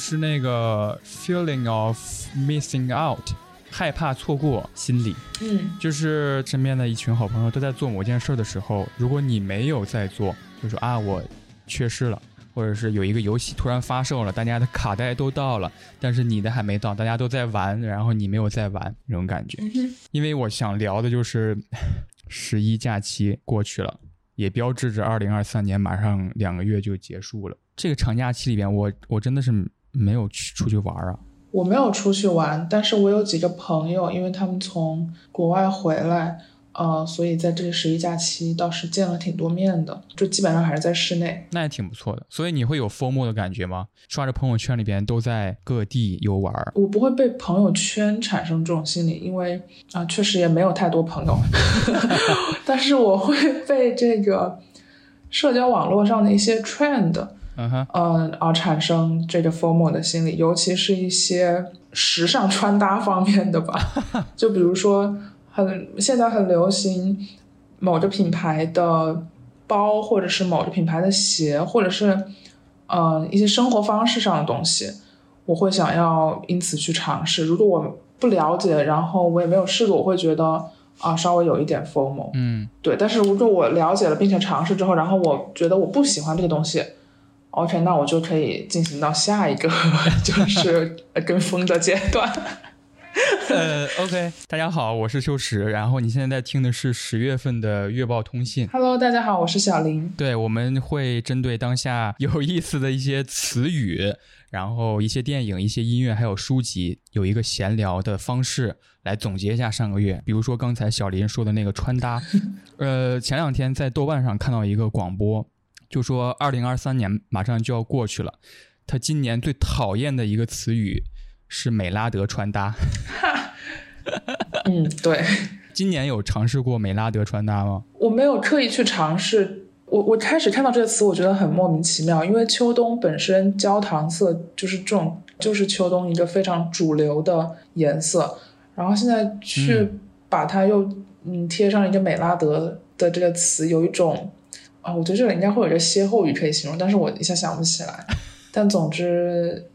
是那个 feeling of missing out，害怕错过心理。嗯，就是身边的一群好朋友都在做某件事的时候，如果你没有在做，就说啊我缺失了，或者是有一个游戏突然发售了，大家的卡带都到了，但是你的还没到，大家都在玩，然后你没有在玩那种感觉。因为我想聊的就是十一假期过去了，也标志着二零二三年马上两个月就结束了。这个长假期里边，我我真的是没有去出去玩啊。我没有出去玩，但是我有几个朋友，因为他们从国外回来，呃，所以在这个十一假期倒是见了挺多面的，就基本上还是在室内。那也挺不错的。所以你会有 FOMO 的感觉吗？刷着朋友圈里边都在各地游玩，我不会被朋友圈产生这种心理，因为啊、确实也没有太多朋友，但是我会被这个社交网络上的一些 trend，嗯哼，嗯，而产生这个 formal 的心理，尤其是一些时尚穿搭方面的吧。就比如说很现在很流行某个品牌的包，或者是某个品牌的鞋，或者是嗯、呃一些生活方式上的东西，我会想要因此去尝试。如果我不了解，然后我也没有试过，我会觉得啊稍微有一点 formal，。嗯，对，但是如果我了解了并且尝试之后，然后我觉得我不喜欢这个东西，OK，那我就可以进行到下一个就 是跟风的阶段。呃，OK，大家好，我是秋实，然后你现在在听的是十月份的月报通信。Hello，大家好，我是小林。对，我们会针对当下有意思的一些词语，然后一些电影、一些音乐，还有书籍，有一个闲聊的方式来总结一下上个月。比如说刚才小林说的那个穿搭，呃，前两天在豆瓣上看到一个广播，就说二零二三年马上就要过去了，他今年最讨厌的一个词语是美拉德穿搭。嗯，对，今年有尝试过美拉德穿搭吗？我没有刻意去尝试。我我开始看到这个词，我觉得很莫名其妙，因为秋冬本身焦糖色就是这种，就是秋冬一个非常主流的颜色，然后现在去把它又嗯贴上一个美拉德的这个词，有一种啊，我觉得这个应该会有一个歇后语可以形容，但是我一下想不起来。但总之，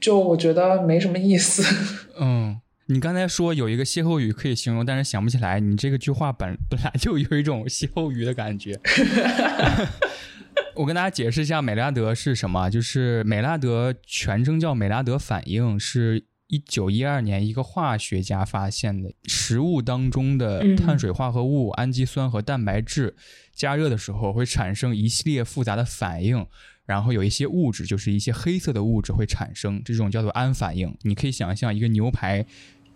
就我觉得没什么意思。嗯，你刚才说有一个歇后语可以形容，但是想不起来。你这个句话本本来就有一种歇后语的感觉。我跟大家解释一下美拉德是什么，就是美拉德全称叫美拉德反应，是一九一二年一个化学家发现的，食物当中的嗯碳水化合物、氨基酸和蛋白质加热的时候会产生一系列复杂的反应。然后有一些物质，就是一些黑色的物质会产生，这种叫做氨反应。你可以想象一个牛排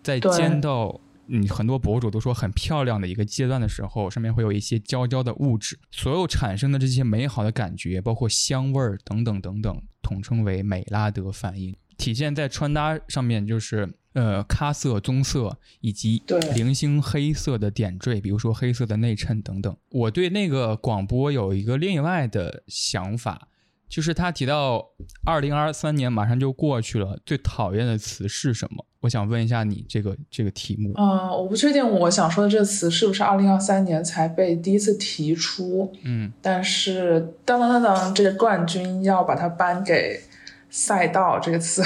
在煎到嗯很多博主都说很漂亮的一个阶段的时候，上面会有一些焦焦的物质，所有产生的这些美好的感觉，包括香味儿等等等等，统称为美拉德反应。体现在穿搭上面就是呃咖色、棕色以及对零星黑色的点缀，比如说黑色的内衬等等。我对那个广播有一个另外的想法，就是他提到二零二三年马上就过去了，最讨厌的词是什么？我想问一下你这个这个题目。嗯，我不确定我想说的这个词是不是二零二三年才被第一次提出，嗯，但是当当当当，这个冠军要把它颁给赛道这个词，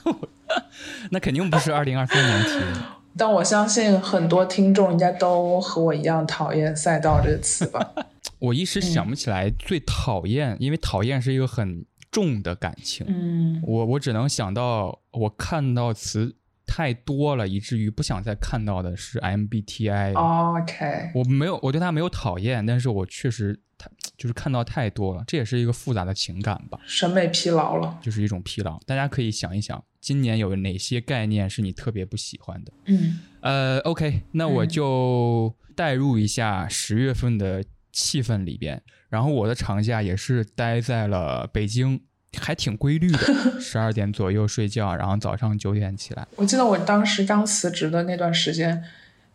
那肯定不是二零二三年提的。但我相信很多听众应该都和我一样讨厌赛道这个词吧。我一时想不起来最讨厌，因为讨厌是一个很重的感情。嗯我我只能想到我看到词太多了，以至于不想再看到的是 MBTI。，OK，我没有，我对他没有讨厌，但是我确实太就是看到太多了，这也是一个复杂的情感吧，审美疲劳了。就是一种疲劳。大家可以想一想，今年有哪些概念是你特别不喜欢的？嗯呃，OK，那我嗯就带入一下十月份的气氛里边。然后我的长假也是待在了北京，还挺规律的，十二点左右睡觉，然后早上九点起来。我记得我当时刚辞职的那段时间，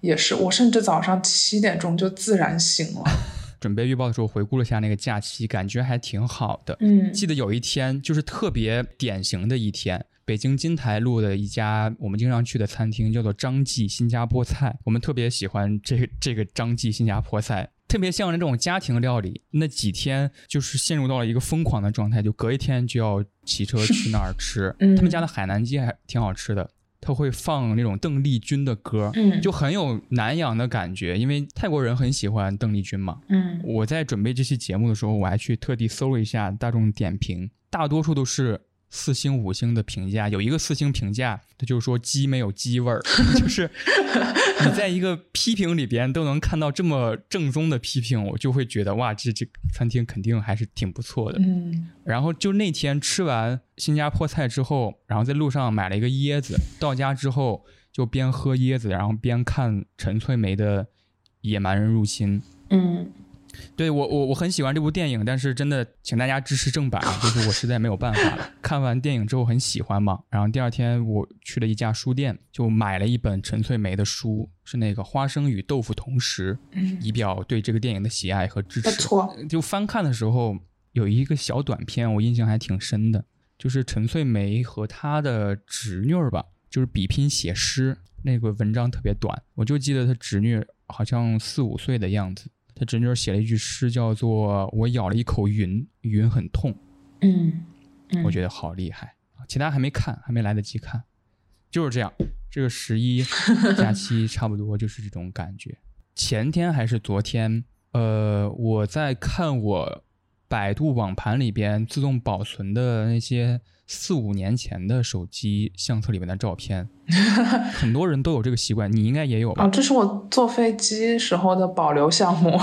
也是我甚至早上七点钟就自然醒了。准备预报的时候回顾了一下那个假期，感觉还挺好的。嗯记得有一天就是特别典型的一天，北京金台路的一家我们经常去的餐厅叫做张记新加坡菜，我们特别喜欢这个这个张记新加坡菜。特别像那种家庭料理，那几天就是陷入到了一个疯狂的状态，就隔一天就要骑车 去那儿吃。嗯他们家的海南鸡还挺好吃的，他会放那种邓丽君的歌，嗯就很有南洋的感觉。因为泰国人很喜欢邓丽君嘛。嗯我在准备这期节目的时候，我还去特地搜了一下大众点评，大多数都是四星、五星的评价。有一个四星评价，他就是说鸡没有鸡味儿，就是你在一个批评里边都能看到这么正宗的批评，我就会觉得哇，这这餐厅肯定还是挺不错的。嗯然后就那天吃完新加坡菜之后，然后在路上买了一个椰子，到家之后就边喝椰子，然后边看陈翠梅的《野蛮人入侵》。嗯对我我我很喜欢这部电影，但是真的请大家支持正版，啊就是我实在没有办法了。看完电影之后很喜欢嘛，然后第二天我去了一家书店，就买了一本陈翠梅的书，是那个《花生与豆腐同时》，嗯，以表对这个电影的喜爱和支持。不错。就翻看的时候有一个小短片，我印象还挺深的，就是陈翠梅和她的侄女儿吧，就是比拼写诗，那个文章特别短，我就记得她侄女好像四五岁的样子，她侄女儿写了一句诗，叫做“我咬了一口云，云很痛嗯”，嗯，我觉得好厉害。其他还没看，还没来得及看，就是这样。这个十一假期 差不多就是这种感觉。前天还是昨天，呃，我在看我百度网盘里边自动保存的那些四五年前的手机相册里面的照片，很多人都有这个习惯，你应该也有吧？啊，这是我坐飞机时候的保留项目。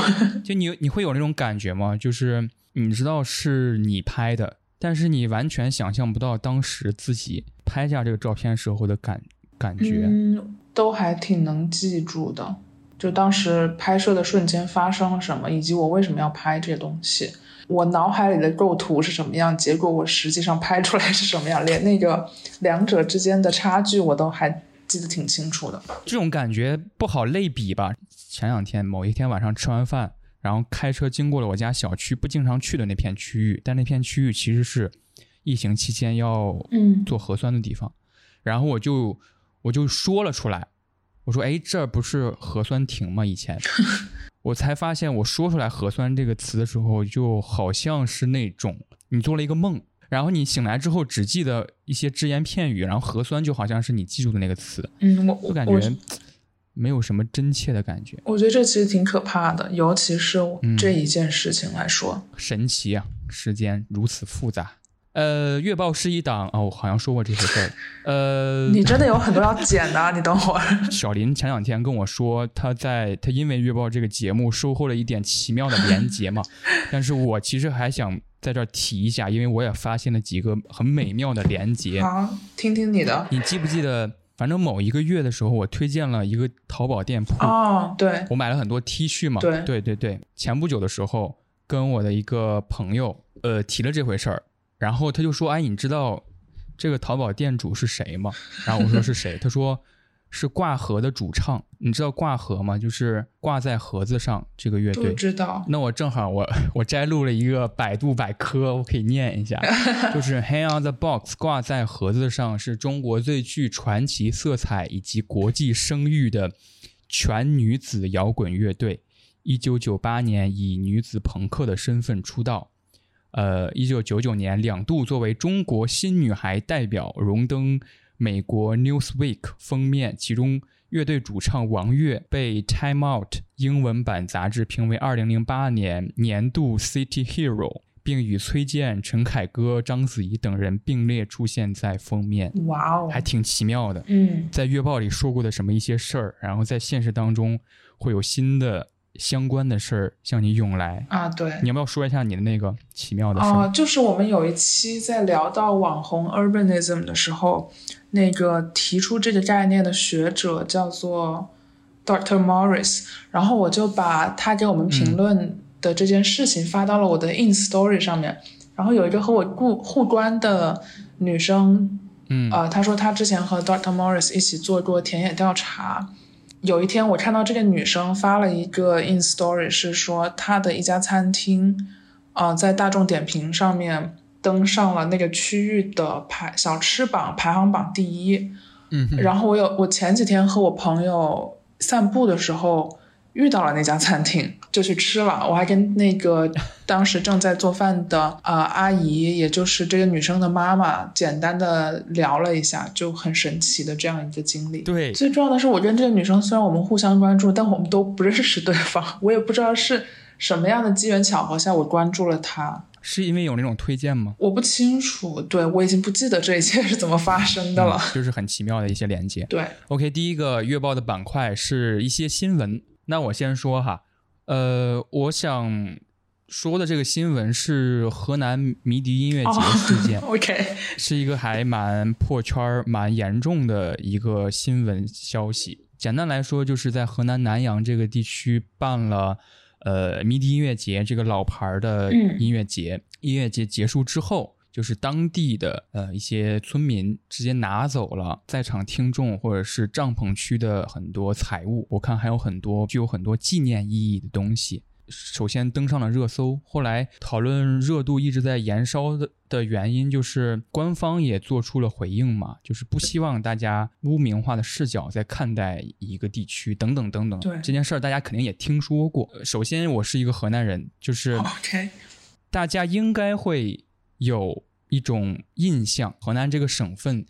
就你你会有那种感觉吗？就是你知道是你拍的，但是你完全想象不到当时自己拍下这个照片时候的感感觉。嗯，都还挺能记住的。就当时拍摄的瞬间发生了什么，以及我为什么要拍这些东西，我脑海里的构图是什么样，结果我实际上拍出来是什么样，连那个两者之间的差距我都还记得挺清楚的。这种感觉不好类比吧？前两天某一天晚上吃完饭，然后开车经过了我家小区不经常去的那片区域，但那片区域其实是疫情期间要嗯做核酸的地方，然后我就我就说了出来，我说：“哎，这儿不是核酸亭吗？以前。”我才发现，我说出来“核酸”这个词的时候，就好像是那种你做了一个梦，然后你醒来之后只记得一些只言片语，然后核酸就好像是你记住的那个词，嗯，我我感觉没有什么真切的感觉，我觉得这其实挺可怕的，尤其是嗯这一件事情来说。神奇啊！时间如此复杂。呃，月报是一档哦，我好像说过这些事儿。呃，你真的有很多要剪的啊，你等会儿。小林前两天跟我说，他在他因为月报这个节目收获了一点奇妙的连结嘛，但是我其实还想在这儿提一下，因为我也发现了几个很美妙的连结。好，听听你的。你记不记得？反正某一个月的时候，我推荐了一个淘宝店铺，哦，对，我买了很多 T 恤嘛。对对对对前不久的时候，跟我的一个朋友呃提了这回事儿，然后他就说：“哎，你知道这个淘宝店主是谁吗？”然后我说：“是谁？” 他说：“是挂盒的主唱。你知道挂盒吗？就是挂在盒子上这个乐不队。知道。那我正好我我摘录了一个百度百科，我可以念一下，就是 Hang on the Box 挂在盒子上是中国最具传奇色彩以及国际声誉的全女子摇滚乐队。一九九八年以女子朋克的身份出道，呃，一九九九年两度作为中国新女孩代表荣登美国 Newsweek 封面，其中乐队主唱王悦被 Time Out 英文版杂志评为二零零八年年度 City Hero，并与崔健、陈凯歌、章子怡等人并列出现在封面，哇哦，还挺奇妙的。嗯，在月报里说过的什么一些事儿，然后在现实当中会有新的相关的事儿向你涌来。啊，对。你要不要说一下你的那个奇妙的事儿？哦，就是我们有一期在聊到网红 urbanism 的时候，那个提出这个概念的学者叫做 Dr. Morris，然后我就把他给我们评论的这件事情发到了我的 ins story 上面，然后有一个和我互互关的女生，嗯呃，她说她之前和 Dr. Morris 一起做过田野调查。有一天，我看到这个女生发了一个 ins story，是说她的一家餐厅，呃，在大众点评上面登上了那个区域的排小吃榜排行榜第一。嗯然后我有我前几天和我朋友散步的时候，遇到了那家餐厅，就去吃了。我还跟那个 当时正在做饭的啊、阿姨，也就是这个女生的妈妈，简单的聊了一下，就很神奇的这样一个经历。对，最重要的是，我跟这个女生虽然我们互相关注，但我们都不认识对方，我也不知道是什么样的机缘巧合下我关注了她。是因为有那种推荐吗？我不清楚，对我已经不记得这一切是怎么发生的了。嗯就是很奇妙的一些连接。对，OK，第一个月报的板块是一些新闻。那我先说哈，呃，我想说的这个新闻是河南迷笛音乐节事件，OK，是一个还蛮破圈、蛮严重的一个新闻消息。简单来说，就是在河南南阳这个地区办了呃迷笛音乐节这个老牌儿的嗯音乐节。音乐节结束之后，就是当地的呃一些村民直接拿走了在场听众或者是帐篷区的很多财物，我看还有很多具有很多纪念意义的东西。首先登上了热搜，后来讨论热度一直在燃烧的的原因，就是官方也做出了回应嘛，就是不希望大家污名化的视角在看待一个地区等等等等。对这件事儿大家肯定也听说过。呃首先，我是一个河南人，就是。大家应该会有一种印象，河南这个省份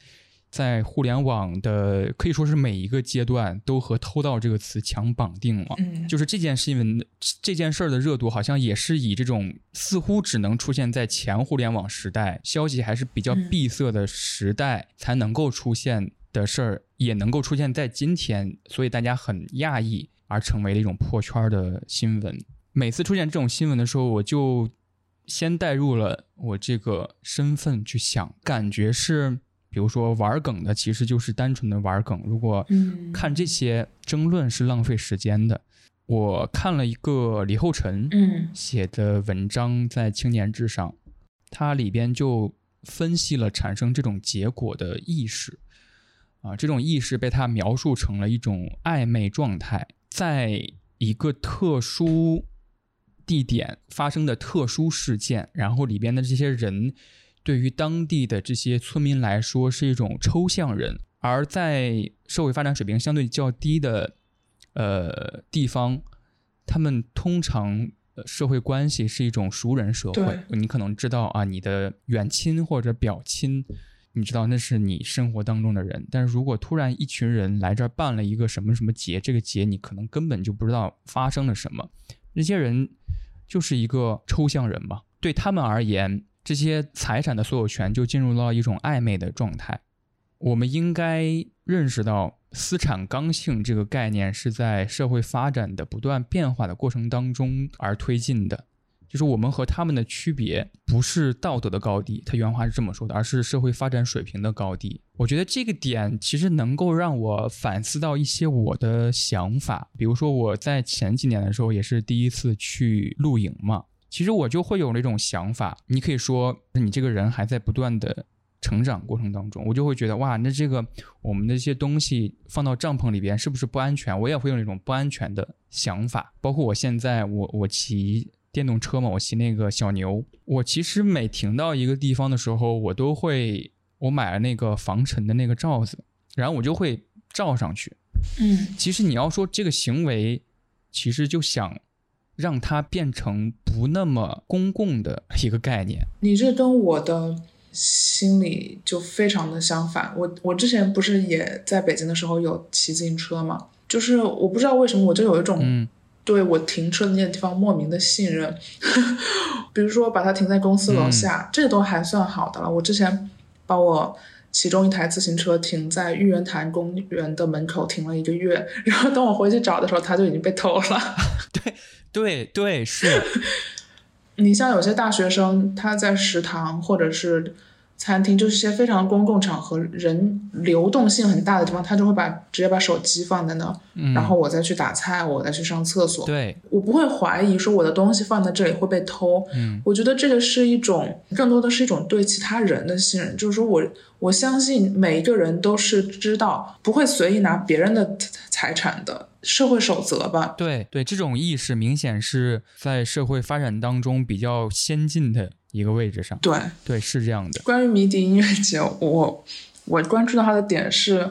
在互联网的可以说是每一个阶段都和“偷盗”这个词强绑定了。嗯，就是这件新闻这件事儿的热度，好像也是以这种似乎只能出现在前互联网时代，消息还是比较嗯闭塞的时代才能够出现的事儿，也能够出现在今天，所以大家很讶异，而成为了一种破圈儿的新闻。每次出现这种新闻的时候，我就先带入了我这个身份去想，感觉是，比如说玩梗的，其实就是单纯的玩梗。如果嗯看这些争论是浪费时间的。我看了一个李厚辰嗯写的文章在《青年志》上，它里边就分析了产生这种结果的意识。啊，这种意识被他描述成了一种暧昧状态，在一个特殊地点发生的特殊事件，然后里边的这些人对于当地的这些村民来说是一种抽象人，而在社会发展水平相对较低的呃地方，他们通常呃社会关系是一种熟人社会，你可能知道啊，你的远亲或者表亲。你知道那是你生活当中的人，但是如果突然一群人来这儿办了一个什么什么节，这个节你可能根本就不知道发生了什么，那些人就是一个抽象人吧。对他们而言，这些财产的所有权就进入到一种暧昧的状态。我们应该认识到，私产刚性这个概念是在社会发展的不断变化的过程当中而推进的。就是我们和他们的区别不是道德的高低，他原话是这么说的，而是社会发展水平的高低。我觉得这个点其实能够让我反思到一些我的想法，比如说我在前几年的时候也是第一次去露营嘛，其实我就会有那种想法，你可以说你这个人还在不断的成长过程当中，我就会觉得哇，那这个我们的这些东西放到帐篷里边是不是不安全？我也会有那种不安全的想法。包括我现在我我骑电动车嘛，我骑那个小牛，我其实每停到一个地方的时候，我都会我买了那个防尘的那个罩子，然后我就会罩上去。嗯其实你要说这个行为，其实就想让它变成不那么公共的一个概念。你这跟我的心里就非常的相反。我我之前不是也在北京的时候有骑自行车嘛，就是我不知道为什么我就有一种嗯对我停车的那个地方莫名的信任，比如说把它停在公司楼下，这都还算好的了。我之前把我其中一台自行车停在玉渊潭公园的门口停了一个月，然后等我回去找的时候，它就已经被偷了。对对对是，你像有些大学生，他在食堂或者是餐厅，就是一些非常公共场合、人流动性很大的地方，他就会把直接把手机放在那，嗯，然后我再去打菜，我再去上厕所。对，我不会怀疑说我的东西放在这里会被偷。嗯我觉得这个是一种，更多的是一种对其他人的信任，就是说我我相信每一个人都是知道不会随意拿别人的财产的社会守则吧。对对，这种意识明显是在社会发展当中比较先进的一个位置上。对，对，是这样的。关于迷笛音乐节，我我关注到它的点是，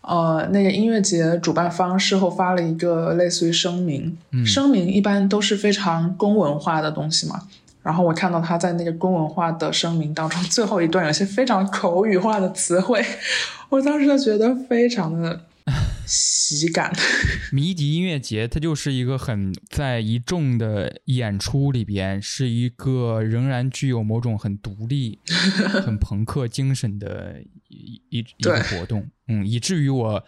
呃，那个音乐节主办方事后发了一个类似于声明，嗯声明一般都是非常公文化的东西嘛。然后我看到他在那个公文化的声明当中，最后一段有些非常口语化的词汇，我当时就觉得非常的喜感。迷笛音乐节，它就是一个很在一众的演出里边，是一个仍然具有某种很独立、很朋克精神的一一一个活动。嗯，以至于我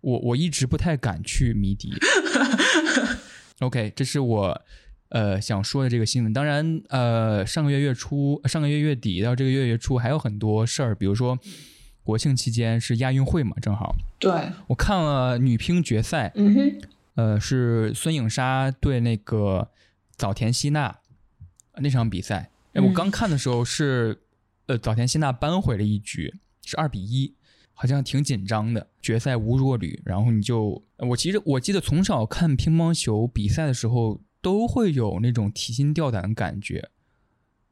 我我一直不太敢去迷笛。OK，这是我呃想说的这个新闻。当然，呃，上个月月初、上个月月底到这个月月初还有很多事儿，比如说国庆期间是亚运会嘛，正好对，我看了女乒决赛，嗯哼，呃，是孙颖莎对那个早田希娜呃那场比赛。哎，我嗯刚看的时候是，呃，早田希娜扳回了一局，是二比一，好像挺紧张的。决赛无弱旅，然后你就，我其实我记得从小看乒乓球比赛的时候，都会有那种提心吊胆的感觉。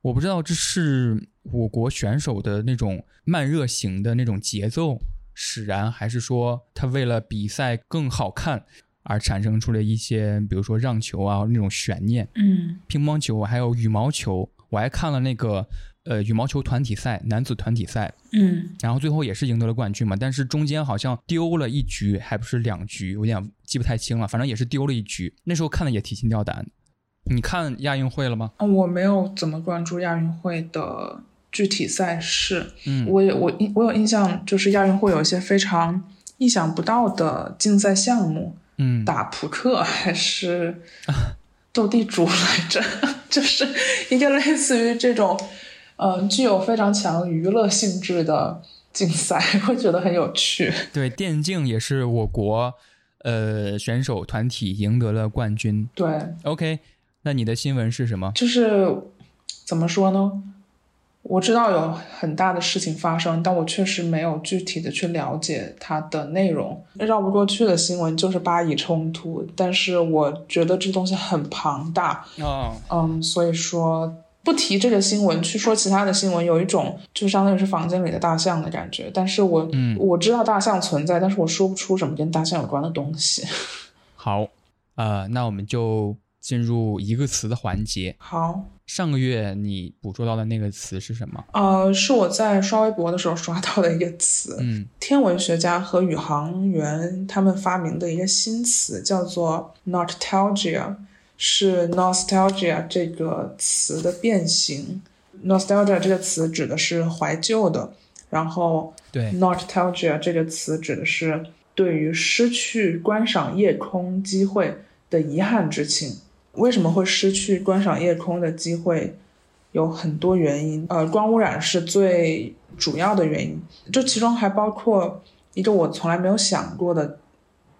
我不知道这是我国选手的那种慢热型的那种节奏使然，还是说他为了比赛更好看而产生出了一些，比如说让球啊那种悬念。嗯乒乓球还有羽毛球，我还看了那个呃羽毛球团体赛，男子团体赛，嗯，然后最后也是赢得了冠军嘛，但是中间好像丢了一局，还不是两局，我有点记不太清了，反正也是丢了一局。那时候看的也提心吊胆。你看亚运会了吗？哦我没有怎么关注亚运会的具体赛事，嗯，我有我印我有印象，就是亚运会有一些非常意想不到的竞赛项目，嗯，打扑克还是斗地主来着，就是一个类似于这种，嗯、具有非常强娱乐性质的竞赛，会觉得很有趣。对，电竞也是我国呃选手团体赢得了冠军。对，OK，那你的新闻是什么？就是怎么说呢？我知道有很大的事情发生，但我确实没有具体的去了解它的内容。绕不过去的新闻就是巴以冲突，但是我觉得这东西很庞大，哦，嗯，所以说不提这个新闻，去说其他的新闻，有一种就相当于是房间里的大象的感觉。但是我、嗯我知道大象存在，但是我说不出什么跟大象有关的东西。好，呃，那我们就进入一个词的环节。好，上个月你捕捉到的那个词是什么？呃，是我在刷微博的时候刷到的一个词，嗯 天文学家和宇航员他们发明的一个新词，叫做 nostalgia，是 nostalgia 这个词的变形。nostalgia 这个词指的是怀旧的，然后对，nostalgia 这个词指的是对于失去观赏夜空机会的遗憾之情。为什么会失去观赏夜空的机会？有很多原因，呃，光污染是最主要的原因，这其中还包括一个我从来没有想过的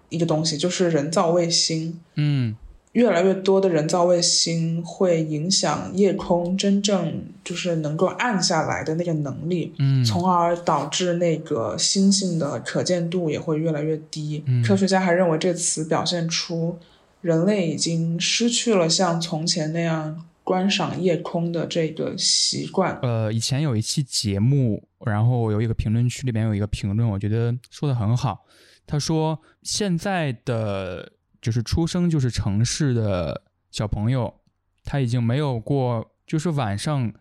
一个东西，就是人造卫星。嗯越来越多的人造卫星会影响夜空真正就是能够暗下来的那个能力，嗯，从而导致那个星星的可见度也会越来越低。嗯科学家还认为这词表现出人类已经失去了像从前那样观赏夜空的这个习惯。呃，以前有一期节目，然后有一个评论区里边有一个评论，我觉得说的很好。他说，现在的就是出生就是城市的小朋友，他已经没有过，就是晚上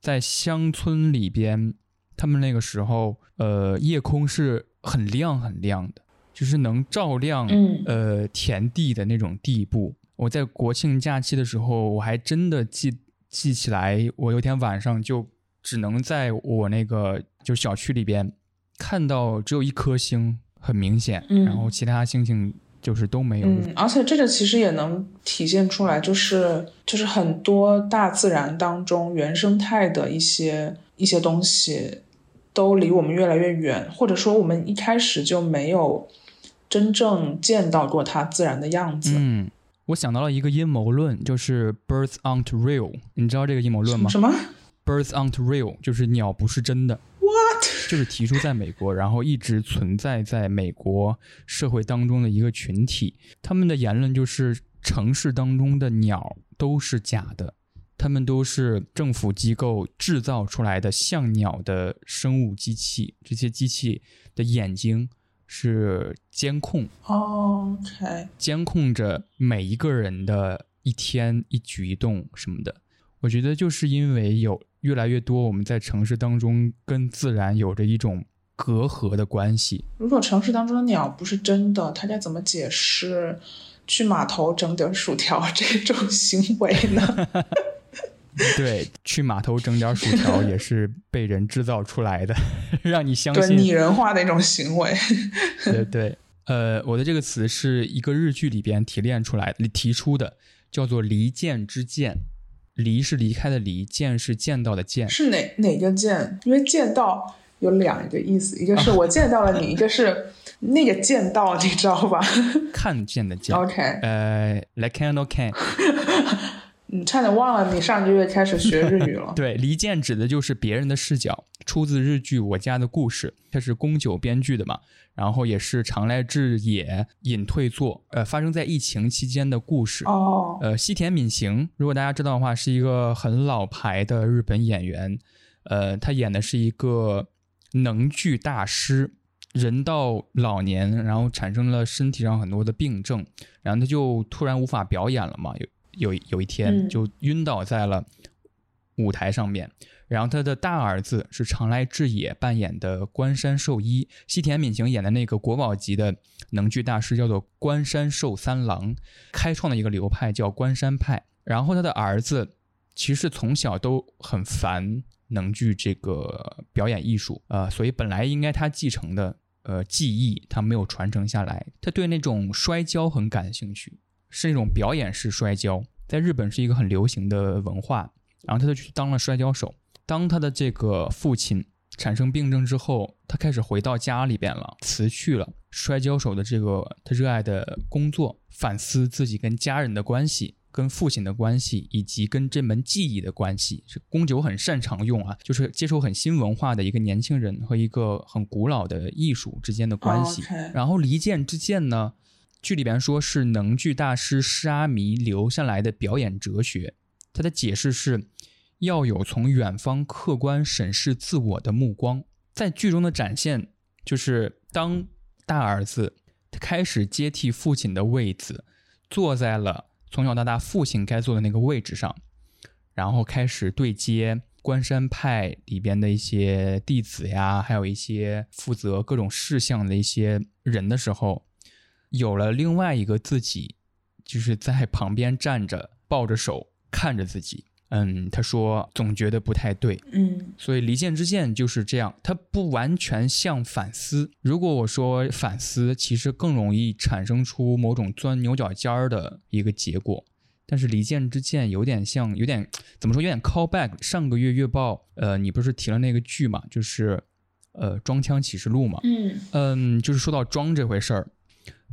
在乡村里边，他们那个时候，呃，夜空是很亮很亮的，就是能照亮嗯呃田地的那种地步。我在国庆假期的时候，我还真的记记起来，我有天晚上就只能在我那个就小区里边看到只有一颗星，很明显，嗯然后其他星星就是都没有。嗯，而且这个其实也能体现出来，就是就是很多大自然当中原生态的一些一些东西，都离我们越来越远，或者说我们一开始就没有真正见到过它自然的样子。嗯，我想到了一个阴谋论，就是 birds aren't real。你知道这个阴谋论吗什么？birds aren't real 就是鸟不是真的。？What？就是提出在美国，然后一直存在在美国社会当中的一个群体，他们的言论就是城市当中的鸟都是假的，他们都是政府机构制造出来的像鸟的生物机器，这些机器的眼睛是监控，OK，监控着每一个人的一天一举一动什么的。我觉得就是因为有越来越多我们在城市当中跟自然有着一种隔阂的关系。如果城市当中的鸟不是真的，它该怎么解释去码头整点薯条这种行为呢？对，去码头整点薯条也是被人制造出来的，让你相信拟人化的一种行为。对对，呃，我的这个词是一个日剧里边提炼出来的，提出的，叫做“离间之见”。离是离开的离，见是见到的见。是哪哪个见？因为见到有两个意思，一个是我见到了你，一个是那个见到，你知道吧？看见的见。OK，呃，like can or can。你差点忘了，你上个月开始学日语了。对，离间指的就是别人的视角，出自日剧《我家的故事》，它是宫九编剧的嘛，然后也是长濑智也隐退作，呃，发生在疫情期间的故事。哦，呃，西田敏行，如果大家知道的话，是一个很老牌的日本演员，呃，他演的是一个能剧大师，人到老年，然后产生了身体上很多的病症，然后他就突然无法表演了嘛，有。有有一天就晕倒在了舞台上面，然后他的大儿子是长来智也扮演的关山寿一，西田敏行演的那个国宝级的能剧大师叫做关山寿三郎，开创的一个流派叫关山派。然后他的儿子其实从小都很烦能剧这个表演艺术，呃，所以本来应该他继承的呃技艺他没有传承下来，他对那种摔跤很感兴趣。是那种表演式摔跤，在日本是一个很流行的文化。然后他就去当了摔跤手。当他的这个父亲产生病症之后，他开始回到家里边了，辞去了摔跤手的这个他热爱的工作，反思自己跟家人的关系、跟父亲的关系，以及跟这门技艺的关系。是宫九很擅长用啊，就是接受很新文化的一个年轻人和一个很古老的艺术之间的关系。然后离间之剑呢？剧里边说是能剧大师施阿弥留下来的表演哲学，他的解释是要有从远方客观审视自我的目光。在剧中的展现就是当大儿子他开始接替父亲的位子，坐在了从小到大父亲该坐的那个位置上，然后开始对接关山派里边的一些弟子呀，还有一些负责各种事项的一些人的时候。有了另外一个自己，就是在旁边站着，抱着手看着自己。嗯，他说总觉得不太对。嗯，所以离间之剑就是这样，它不完全像反思。如果我说反思，其实更容易产生出某种钻牛角尖儿的一个结果。但是离间之剑有点像，有点怎么说？有点 call back。上个月月报，呃，你不是提了那个剧嘛？就是呃，《装腔启示录》嘛。嗯嗯，就是说到装这回事儿。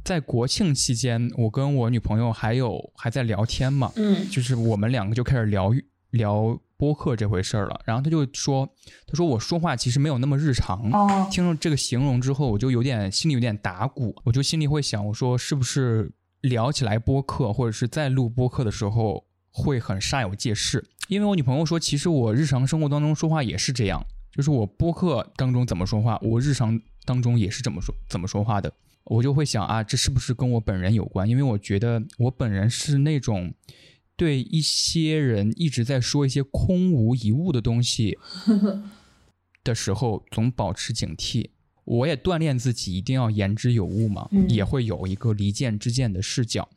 在国庆期间，我跟我女朋友还有还在聊天嘛，嗯，就是我们两个就开始聊聊播客这回事儿了。然后她就说，她说我说话其实没有那么日常。哦，听了这个形容之后，我就有点心里有点打鼓，我就心里会想，我说是不是聊起来播客，或者是在录播客的时候会很煞有介事？因为我女朋友说，其实我日常生活当中说话也是这样，就是我播客当中怎么说话，我日常当中也是怎么说怎么说话的。我就会想啊，这是不是跟我本人有关？因为我觉得我本人是那种对一些人一直在说一些空无一物的东西 的时候，总保持警惕。我也锻炼自己一定要言之有物嘛，也会有一个离间之见的视角。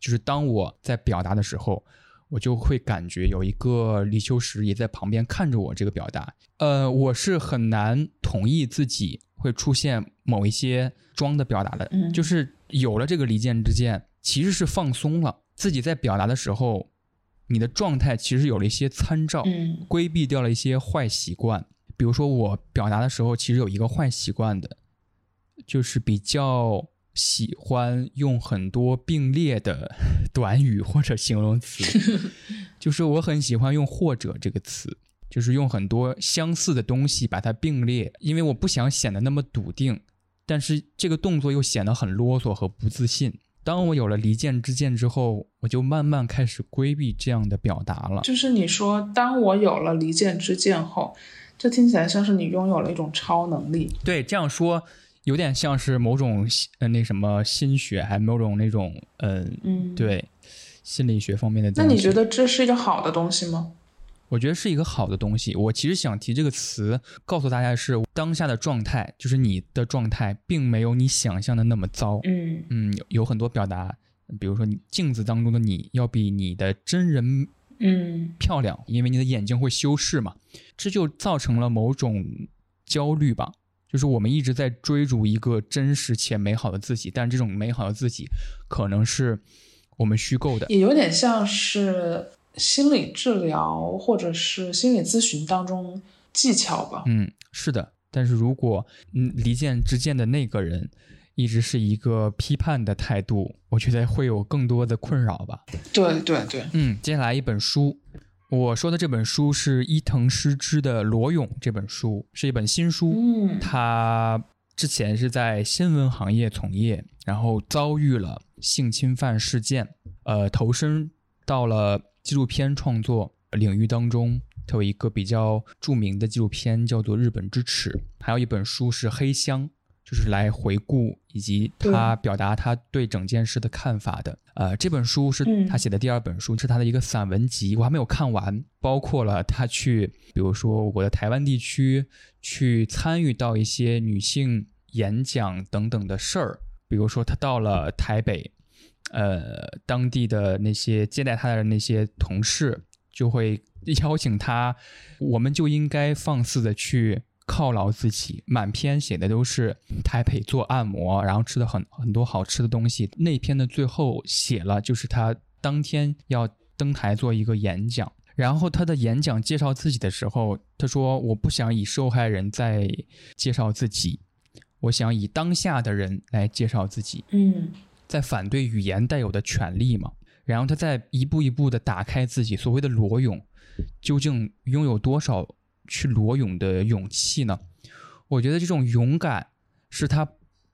就是当我在表达的时候，我就会感觉有一个李秋实也在旁边看着我这个表达。呃，我是很难同意自己。会出现某一些装的表达的，就是有了这个离间之间，其实是放松了自己在表达的时候，你的状态其实有了一些参照，规避掉了一些坏习惯。比如说我表达的时候，其实有一个坏习惯的，就是比较喜欢用很多并列的 短语或者形容词，就是我很喜欢用“或者”这个词。就是用很多相似的东西把它并列，因为我不想显得那么笃定，但是这个动作又显得很啰嗦和不自信。当我有了离间之见之后，我就慢慢开始规避这样的表达了。就是你说，当我有了离间之见后，这听起来像是你拥有了一种超能力。对，这样说有点像是某种呃那什么心学，还某种那种嗯嗯，。对心理学方面的那。你觉得这是一个好的东西吗？我觉得是一个好的东西。我其实想提这个词，告诉大家的是当下的状态，就是你的状态并没有你想象的那么糟。嗯嗯，有有很多表达，比如说你镜子当中的你要比你的真人嗯漂亮，因为你的眼睛会修饰嘛，这就造成了某种焦虑吧。就是我们一直在追逐一个真实且美好的自己，但这种美好的自己可能是我们虚构的。也有点像是心理治疗或者是心理咨询当中技巧吧。嗯，是的。但是如果嗯离间之间的那个人一直是一个批判的态度，我觉得会有更多的困扰吧。对对对，嗯，接下来一本书，我说的这本书是伊藤诗织的《裸泳》这本书，是一本新书。嗯他之前是在新闻行业从业，然后遭遇了性侵犯事件，呃，投身到了纪录片创作领域当中。他有一个比较著名的纪录片叫做《日本之耻》，还有一本书是《黑箱》，就是来回顾以及他表达他对整件事的看法的。呃，这本书是嗯他写的第二本书，是他的一个散文集，我还没有看完，包括了他去，比如说我的台湾地区去参与到一些女性演讲等等的事儿，比如说他到了台北，呃，当地的那些接待他的那些同事就会邀请他，我们就应该放肆的去犒劳自己。满篇写的都是台北做按摩，然后吃的很很多好吃的东西。那篇的最后写了，就是他当天要登台做一个演讲。然后他的演讲介绍自己的时候，他说：“我不想以受害人在介绍自己，我想以当下的人来介绍自己。”嗯在反对语言带有的权利嘛。然后他在一步一步的打开自己所谓的裸泳，究竟拥有多少去裸泳的勇气呢？我觉得这种勇敢是他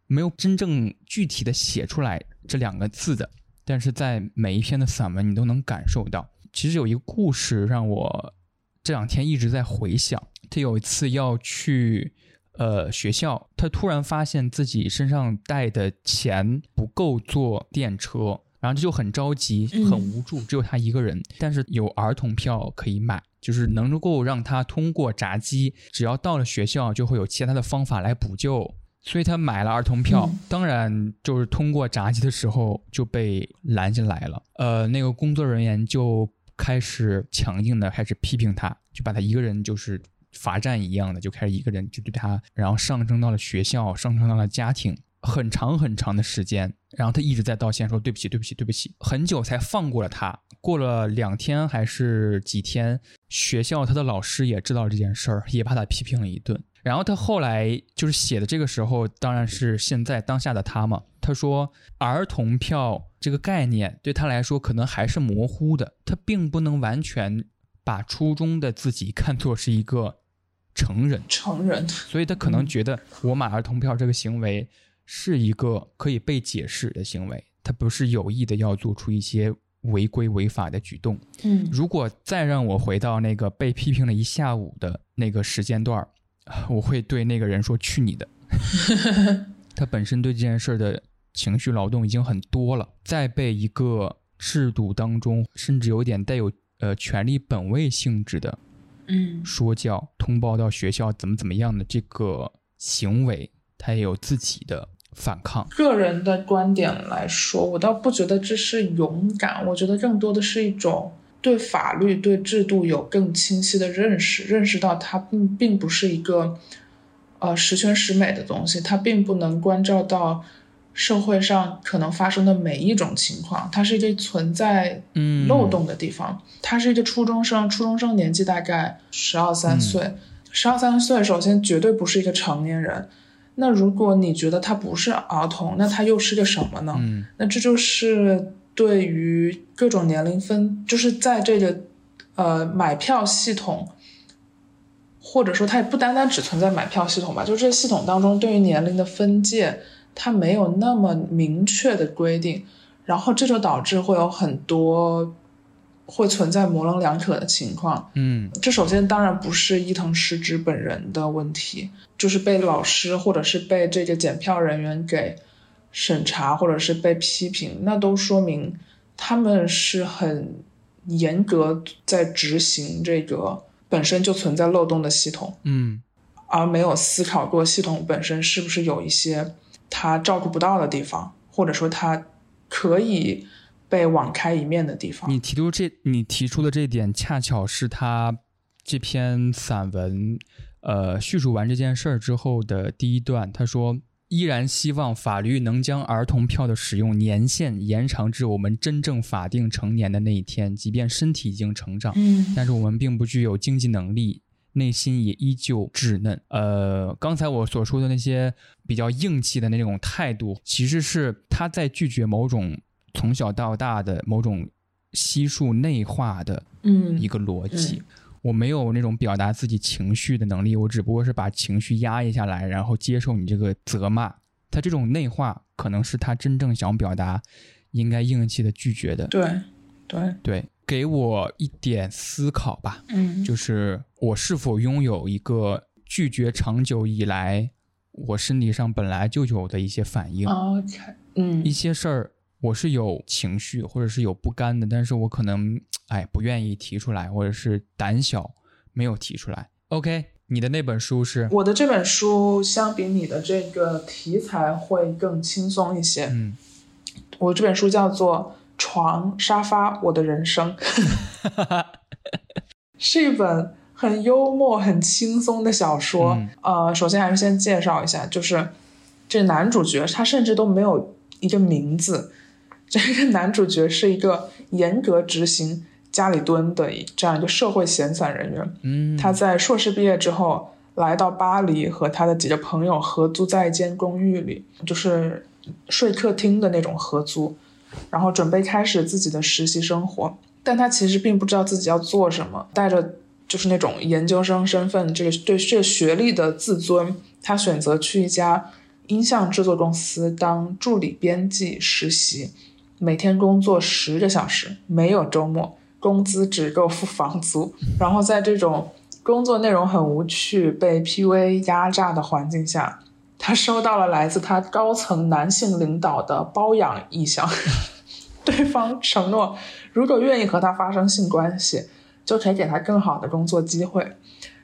没有真正具体的写出来这两个字的，但是在每一篇的散文你都能感受到。其实有一个故事让我这两天一直在回想，他有一次要去。呃，学校，他突然发现自己身上带的钱不够坐电车，然后他就很着急，嗯很无助，只有他一个人，但是有儿童票可以买，就是能够让他通过闸机，只要到了学校就会有其他的方法来补救，所以他买了儿童票。嗯当然，就是通过闸机的时候就被拦下来了，呃，那个工作人员就开始强硬的开始批评他，就把他一个人就是。罚站一样的，就开始一个人就对他，然后上升到了学校，上升到了家庭，很长很长的时间，然后他一直在道歉，说对不起，对不起，对不起，很久才放过了他。过了两天还是几天，学校他的老师也知道这件事儿，也把他批评了一顿。然后他后来就是写的这个时候，当然是现在当下的他嘛。他说，儿童票这个概念对他来说可能还是模糊的，他并不能完全把初中的自己看作是一个。成人，成人，所以他可能觉得我买儿童票这个行为是一个可以被解释的行为，他不是有意的要做出一些违规违法的举动。嗯如果再让我回到那个被批评了一下午的那个时间段儿，我会对那个人说：“去你的！”他本身对这件事的情绪劳动已经很多了，再被一个制度当中，甚至有点带有呃权力本位性质的。嗯说教、通报到学校怎么怎么样的这个行为，他也有自己的反抗。个人的观点来说，我倒不觉得这是勇敢，我觉得更多的是一种对法律、对制度有更清晰的认识，认识到它并并不是一个呃十全十美的东西，它并不能关照到社会上可能发生的每一种情况，它是一个存在嗯漏洞的地方。他是一个初中生，初中生年纪大概十二三岁，十二三岁，首先绝对不是一个成年人。那如果你觉得他不是儿童，那他又是个什么呢？嗯那这就是对于各种年龄分，就是在这个呃买票系统，或者说它也不单单只存在买票系统吧，就这个系统当中对于年龄的分界，它没有那么明确的规定，然后这就导致会有很多会存在模棱两可的情况。嗯这首先当然不是伊藤诗织本人的问题，就是被老师或者是被这个检票人员给审查，或者是被批评，那都说明他们是很严格在执行这个本身就存在漏洞的系统，嗯而没有思考过系统本身是不是有一些他照顾不到的地方，或者说他可以被网开一面的地方。你提出这，你提出的这点，恰巧是他这篇散文，呃，叙述完这件事儿之后的第一段。他说：“依然希望法律能将儿童票的使用年限延长至我们真正法定成年的那一天，即便身体已经成长，嗯但是我们并不具有经济能力。”内心也依旧稚嫩。呃，刚才我所说的那些比较硬气的那种态度，其实是他在拒绝某种从小到大的某种悉数内化的嗯一个逻辑。我没有那种表达自己情绪的能力，我只不过是把情绪压抑下来，然后接受你这个责骂。他这种内化，可能是他真正想表达应该硬气的拒绝的。对对对，给我一点思考吧。嗯就是我是否拥有一个拒绝长久以来我身体上本来就有的一些反应一些事儿我是有情绪或者是有不甘的，但是我可能哎不愿意提出来，或者是胆小没有提出来。OK，你的那本书是我的这本书相比你的这个题材会更轻松一些。嗯我这本书叫做《床沙发我的人生 》，是一本很幽默、很轻松的小说。嗯呃，首先还是先介绍一下，就是这男主角他甚至都没有一个名字，这个男主角是一个严格执行家里蹲的这样一个社会闲散人员。嗯他在硕士毕业之后来到巴黎，和他的几个朋友合租在一间公寓里，就是睡客厅的那种合租，然后准备开始自己的实习生活。但他其实并不知道自己要做什么，带着就是那种研究生身份，这个对这个学历的自尊，他选择去一家音像制作公司当助理编辑实习，每天工作十个小时，没有周末，工资只够付房租。然后在这种工作内容很无趣、被 PUA 压榨的环境下，他收到了来自他高层男性领导的包养意向。对方承诺，如果愿意和他发生性关系，就可以给他更好的工作机会。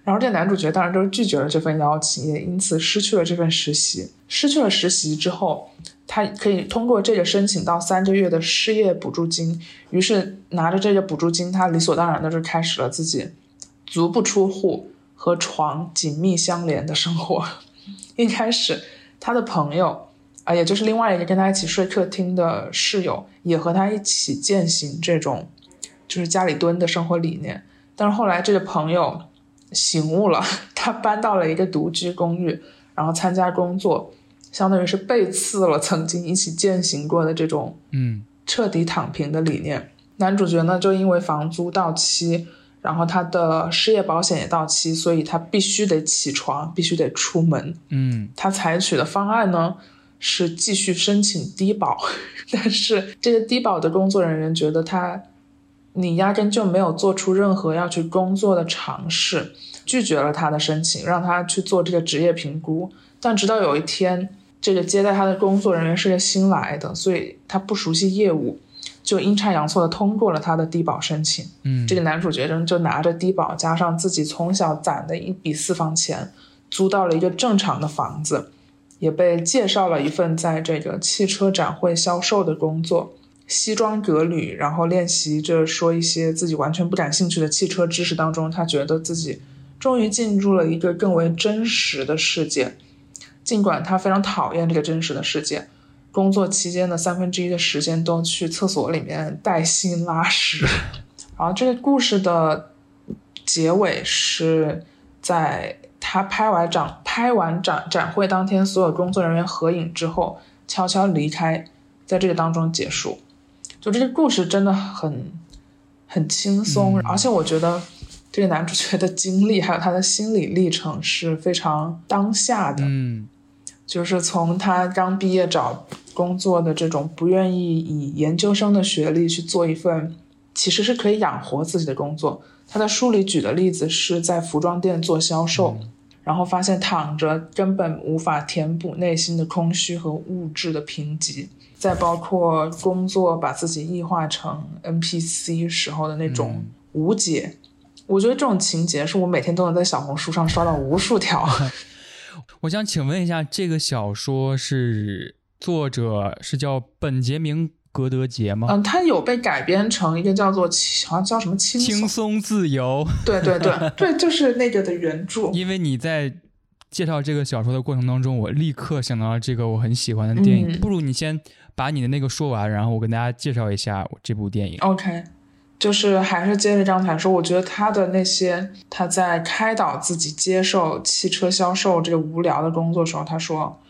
然后这男主角当然就是拒绝了这份邀请，也因此失去了这份实习。失去了实习之后，他可以通过这个申请到三个月的失业补助金。于是拿着这个补助金，他理所当然的就开始了自己足不出户和床紧密相连的生活。一开始，他的朋友啊，也就是另外一个跟他一起睡客厅的室友，也和他一起践行这种就是家里蹲的生活理念。但是后来这个朋友醒悟了，他搬到了一个独居公寓，然后参加工作，相当于是背刺了曾经一起践行过的这种嗯彻底躺平的理念。男主角呢，就因为房租到期，然后他的失业保险也到期，所以他必须得起床，必须得出门。嗯他采取的方案呢是继续申请低保，但是这个低保的工作人员觉得他，你压根就没有做出任何要去工作的尝试，拒绝了他的申请，让他去做这个职业评估。但直到有一天，这个接待他的工作人员是个新来的，所以他不熟悉业务，就阴差阳错的通过了他的低保申请。嗯，这个男主角就就拿着低保加上自己从小攒的一笔私房钱，租到了一个正常的房子，也被介绍了一份在这个汽车展会销售的工作，西装革履，然后练习着说一些自己完全不感兴趣的汽车知识当中，他觉得自己终于进入了一个更为真实的世界，尽管他非常讨厌这个真实的世界。工作期间的三分之一的时间都去厕所里面带薪拉屎，然后这个故事的结尾是在他拍完展拍完展展会当天，所有工作人员合影之后，悄悄离开，在这个当中结束。就这个故事真的很很轻松，嗯而且我觉得这个男主角的经历还有他的心理历程是非常当下的。嗯就是从他刚毕业找工作的这种不愿意以研究生的学历去做一份其实是可以养活自己的工作。他在书里举的例子是在服装店做销售，然后发现躺着根本无法填补内心的空虚和物质的贫瘠。再包括工作把自己异化成 NPC 时候的那种无解，我觉得这种情节是我每天都能在小红书上刷到无数条。我想请问一下，这个小说是作者是叫本杰明·格德杰吗？嗯，他有被改编成一个叫做好像叫什么轻轻松自由。对对对 对，就是那个的原著。因为你在介绍这个小说的过程当中，我立刻想到了这个我很喜欢的电影。不如你先。把你的那个说完，然后我跟大家介绍一下这部电影。OK，就是还是接着刚才说，我觉得他的那些他在开导自己接受汽车销售这个无聊的工作时候，他说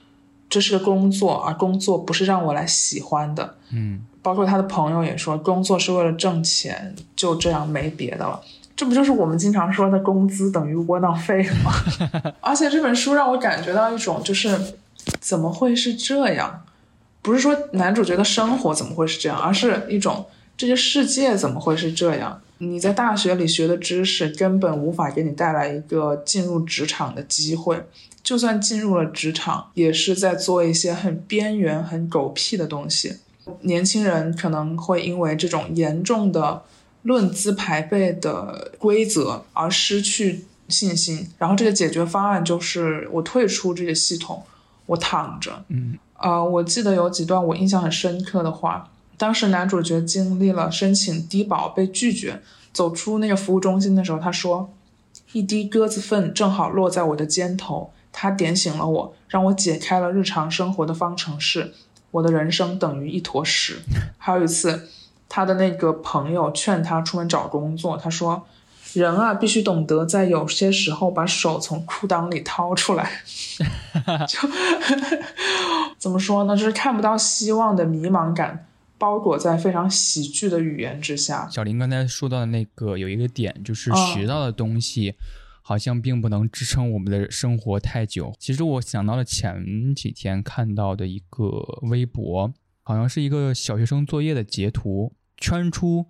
这是个工作，而工作不是让我来喜欢的。嗯，包括他的朋友也说，工作是为了挣钱，就这样没别的了。这不就是我们经常说的工资等于窝囊废吗？而且这本书让我感觉到一种就是怎么会是这样？不是说男主角的生活怎么会是这样，而是一种这个世界怎么会是这样？你在大学里学的知识根本无法给你带来一个进入职场的机会，就算进入了职场，也是在做一些很边缘、很狗屁的东西。年轻人可能会因为这种严重的论资排辈的规则而失去信心，然后这个解决方案就是我退出这个系统，我躺着，嗯。呃，我记得有几段我印象很深刻的话。当时男主角经历了申请低保被拒绝，走出那个服务中心的时候，他说：“一滴鸽子粪正好落在我的肩头，它点醒了我，让我解开了日常生活的方程式。我的人生等于一坨屎。”还有一次，他的那个朋友劝他出门找工作，他说。人啊，必须懂得在有些时候把手从裤裆里掏出来。就 怎么说呢？就是看不到希望的迷茫感，包裹在非常喜剧的语言之下。小林刚才说到的那个有一个点，就是学到的东西好像并不能支撑我们的生活太久。其实我想到了前几天看到的一个微博，好像是一个小学生作业的截图，圈出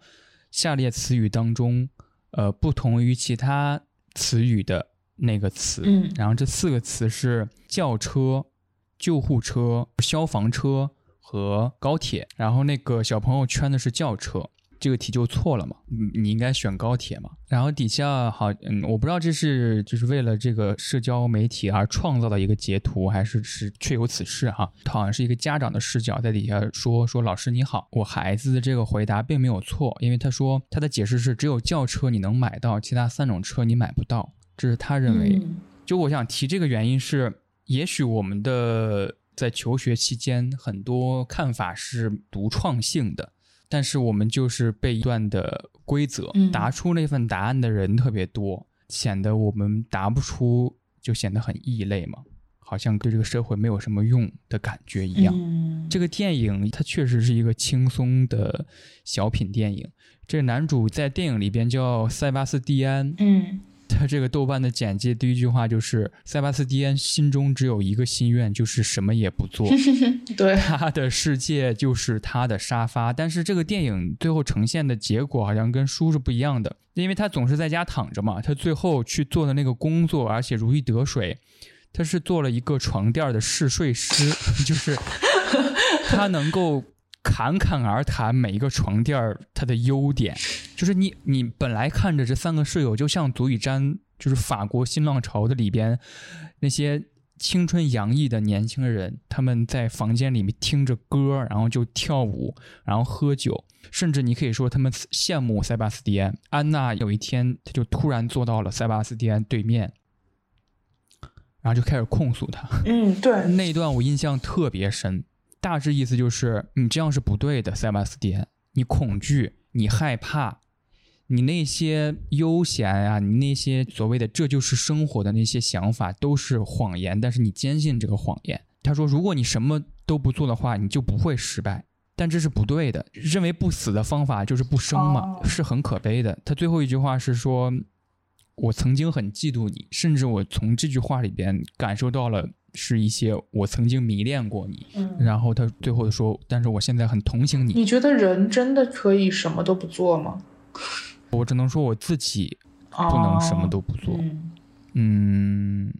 下列词语当中。呃，不同于其他词语的那个词，嗯，然后这四个词是轿车、救护车、消防车和高铁，然后那个小朋友圈的是轿车。这个题就错了嘛？你你应该选高铁嘛？然后底下好，嗯，我不知道这是就是为了这个社交媒体而创造的一个截图，还是是确有此事哈？好像是一个家长的视角在底下说说老师你好，我孩子的这个回答并没有错，因为他说他的解释是只有轿车你能买到，其他三种车你买不到，这是他认为。就我想提这个原因是，也许我们的在求学期间很多看法是独创性的。但是我们就是被一段的规则答出那份答案的人特别多，显得我们答不出就显得很异类嘛，好像对这个社会没有什么用的感觉一样。这个电影它确实是一个轻松的小品电影，这个男主在电影里边叫塞巴斯蒂安。嗯。他这个豆瓣的简介第一句话就是：“塞巴斯蒂安心中只有一个心愿，就是什么也不做。对，他的世界就是他的沙发。但是这个电影最后呈现的结果好像跟书是不一样的，因为他总是在家躺着嘛。他最后去做的那个工作，而且如鱼得水，他是做了一个床垫的试睡师，就是他能够。”侃侃而谈每一个床垫儿它的优点，就是你你本来看着这三个室友就像足以沾，就是法国新浪潮的里边那些青春洋溢的年轻人，他们在房间里面听着歌，然后就跳舞，然后喝酒，甚至你可以说他们羡慕塞巴斯蒂安。安娜有一天，她就突然坐到了塞巴斯蒂安对面，然后就开始控诉他。嗯，对，那一段我印象特别深。大致意思就是，你这样是不对的，塞巴斯蒂安。你恐惧，你害怕，你那些悠闲啊，你那些所谓的这就是生活的那些想法都是谎言，但是你坚信这个谎言。他说，如果你什么都不做的话，你就不会失败。但这是不对的，认为不死的方法就是不生嘛，是很可悲的。他最后一句话是说，我曾经很嫉妒你，甚至我从这句话里边感受到了是一些我曾经迷恋过你，嗯，然后他最后说，但是我现在很同情你。你觉得人真的可以什么都不做吗？我只能说我自己不能什么都不做。哦嗯嗯，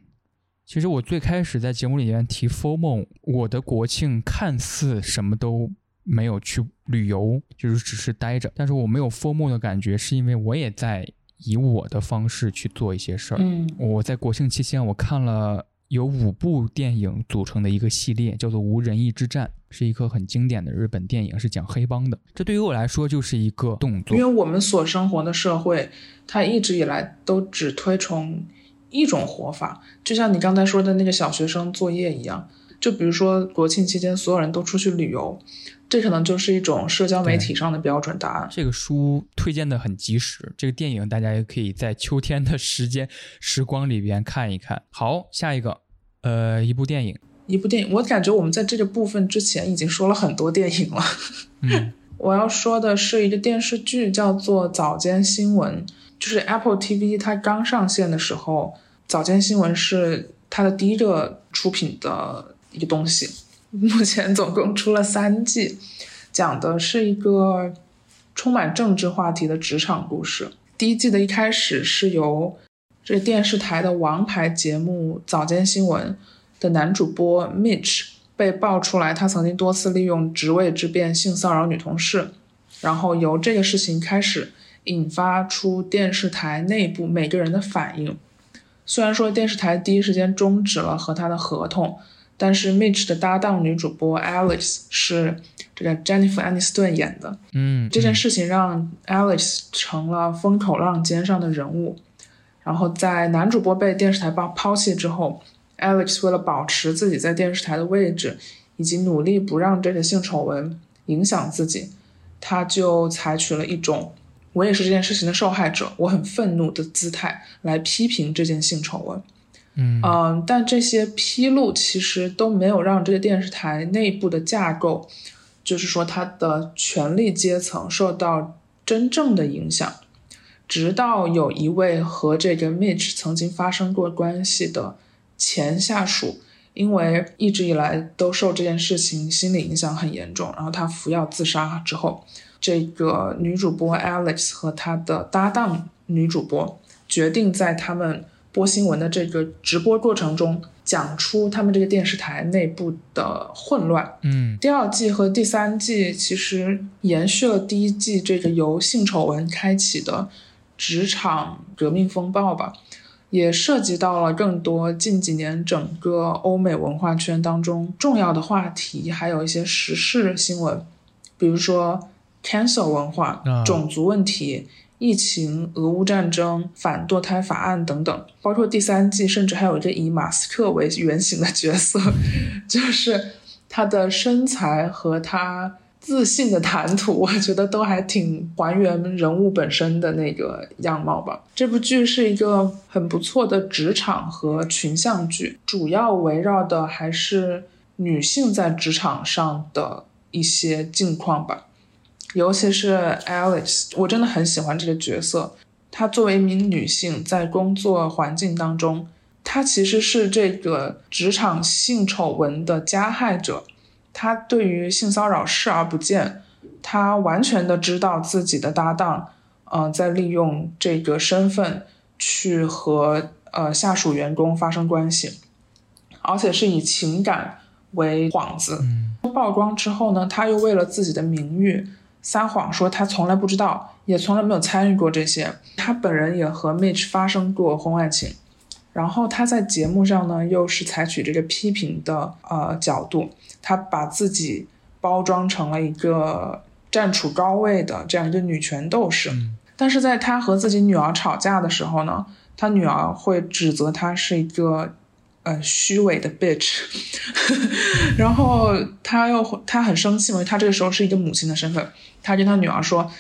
其实我最开始在节目里面提 FOMO，我的国庆看似什么都没有去旅游，就是只是待着，但是我没有 FOMO 的感觉，是因为我也在以我的方式去做一些事儿。嗯我在国庆期间，我看了有五部电影组成的一个系列，叫做《无人义之战》，是一个很经典的日本电影，是讲黑帮的。这对于我来说就是一个动作因为，我们所生活的社会，它一直以来都只推崇一种活法，就像你刚才说的那个小学生作业一样。就比如说国庆期间，所有人都出去旅游，这可能就是一种社交媒体上的标准答案。这个书推荐的很及时，这个电影大家也可以在秋天的时间时光里边看一看。好，下一个，呃，一部电影，一部电影，我感觉我们在这个部分之前已经说了很多电影了。嗯 我要说的是一个电视剧，叫做《早间新闻》，就是 Apple TV 它刚上线的时候，《早间新闻》是它的第一个出品的一个东西。目前总共出了三季，讲的是一个充满政治话题的职场故事。第一季的一开始是由这电视台的王牌节目《早间新闻》的男主播 Mitch 被爆出来，他曾经多次利用职位之便性骚扰女同事，然后由这个事情开始引发出电视台内部每个人的反应。虽然说电视台第一时间终止了和他的合同，但是 Mitch 的搭档女主播 Alice 是这个 Jennifer Aniston 演的，嗯，这件事情让 Alex 成了风口浪尖上的人物。然后在男主播被电视台抛抛弃之后，Alex 为了保持自己在电视台的位置，以及努力不让这个性丑闻影响自己，他就采取了一种我也是这件事情的受害者，我很愤怒的姿态来批评这件性丑闻。嗯，但这些披露其实都没有让这个电视台内部的架构，就是说它的权力阶层受到真正的影响。直到有一位和这个 Mitch 曾经发生过关系的前下属，因为一直以来都受这件事情心理影响很严重，然后他服药自杀之后，这个女主播 Alex 和她的搭档女主播决定在他们播新闻的这个直播过程中，讲出他们这个电视台内部的混乱。嗯第二季和第三季其实延续了第一季这个由性丑闻开启的职场革命风暴吧，也涉及到了更多近几年整个欧美文化圈当中重要的话题，还有一些时事新闻，比如说 cancel 文化、啊种族问题。疫情、俄乌战争、反堕胎法案等等，包括第三季，甚至还有一个以马斯克为原型的角色，就是他的身材和他自信的谈吐，我觉得都还挺还原人物本身的那个样貌吧。这部剧是一个很不错的职场和群像剧，主要围绕的还是女性在职场上的一些境况吧。尤其是 Alex，我真的很喜欢这个角色。她作为一名女性，在工作环境当中，她其实是这个职场性丑闻的加害者。她对于性骚扰视而不见，她完全的知道自己的搭档，嗯、在利用这个身份去和呃下属员工发生关系，而且是以情感为幌子。嗯曝光之后呢，她又为了自己的名誉撒谎说他从来不知道，也从来没有参与过这些。他本人也和 Mitch 发生过婚外情，然后他在节目上呢又是采取这个批评的呃角度，他把自己包装成了一个站处高位的这样一个女权斗士。嗯但是在他和自己女儿吵架的时候呢，他女儿会指责他是一个呃虚伪的 bitch，然后他又他很生气嘛，他这个时候是一个母亲的身份，他跟他女儿说：“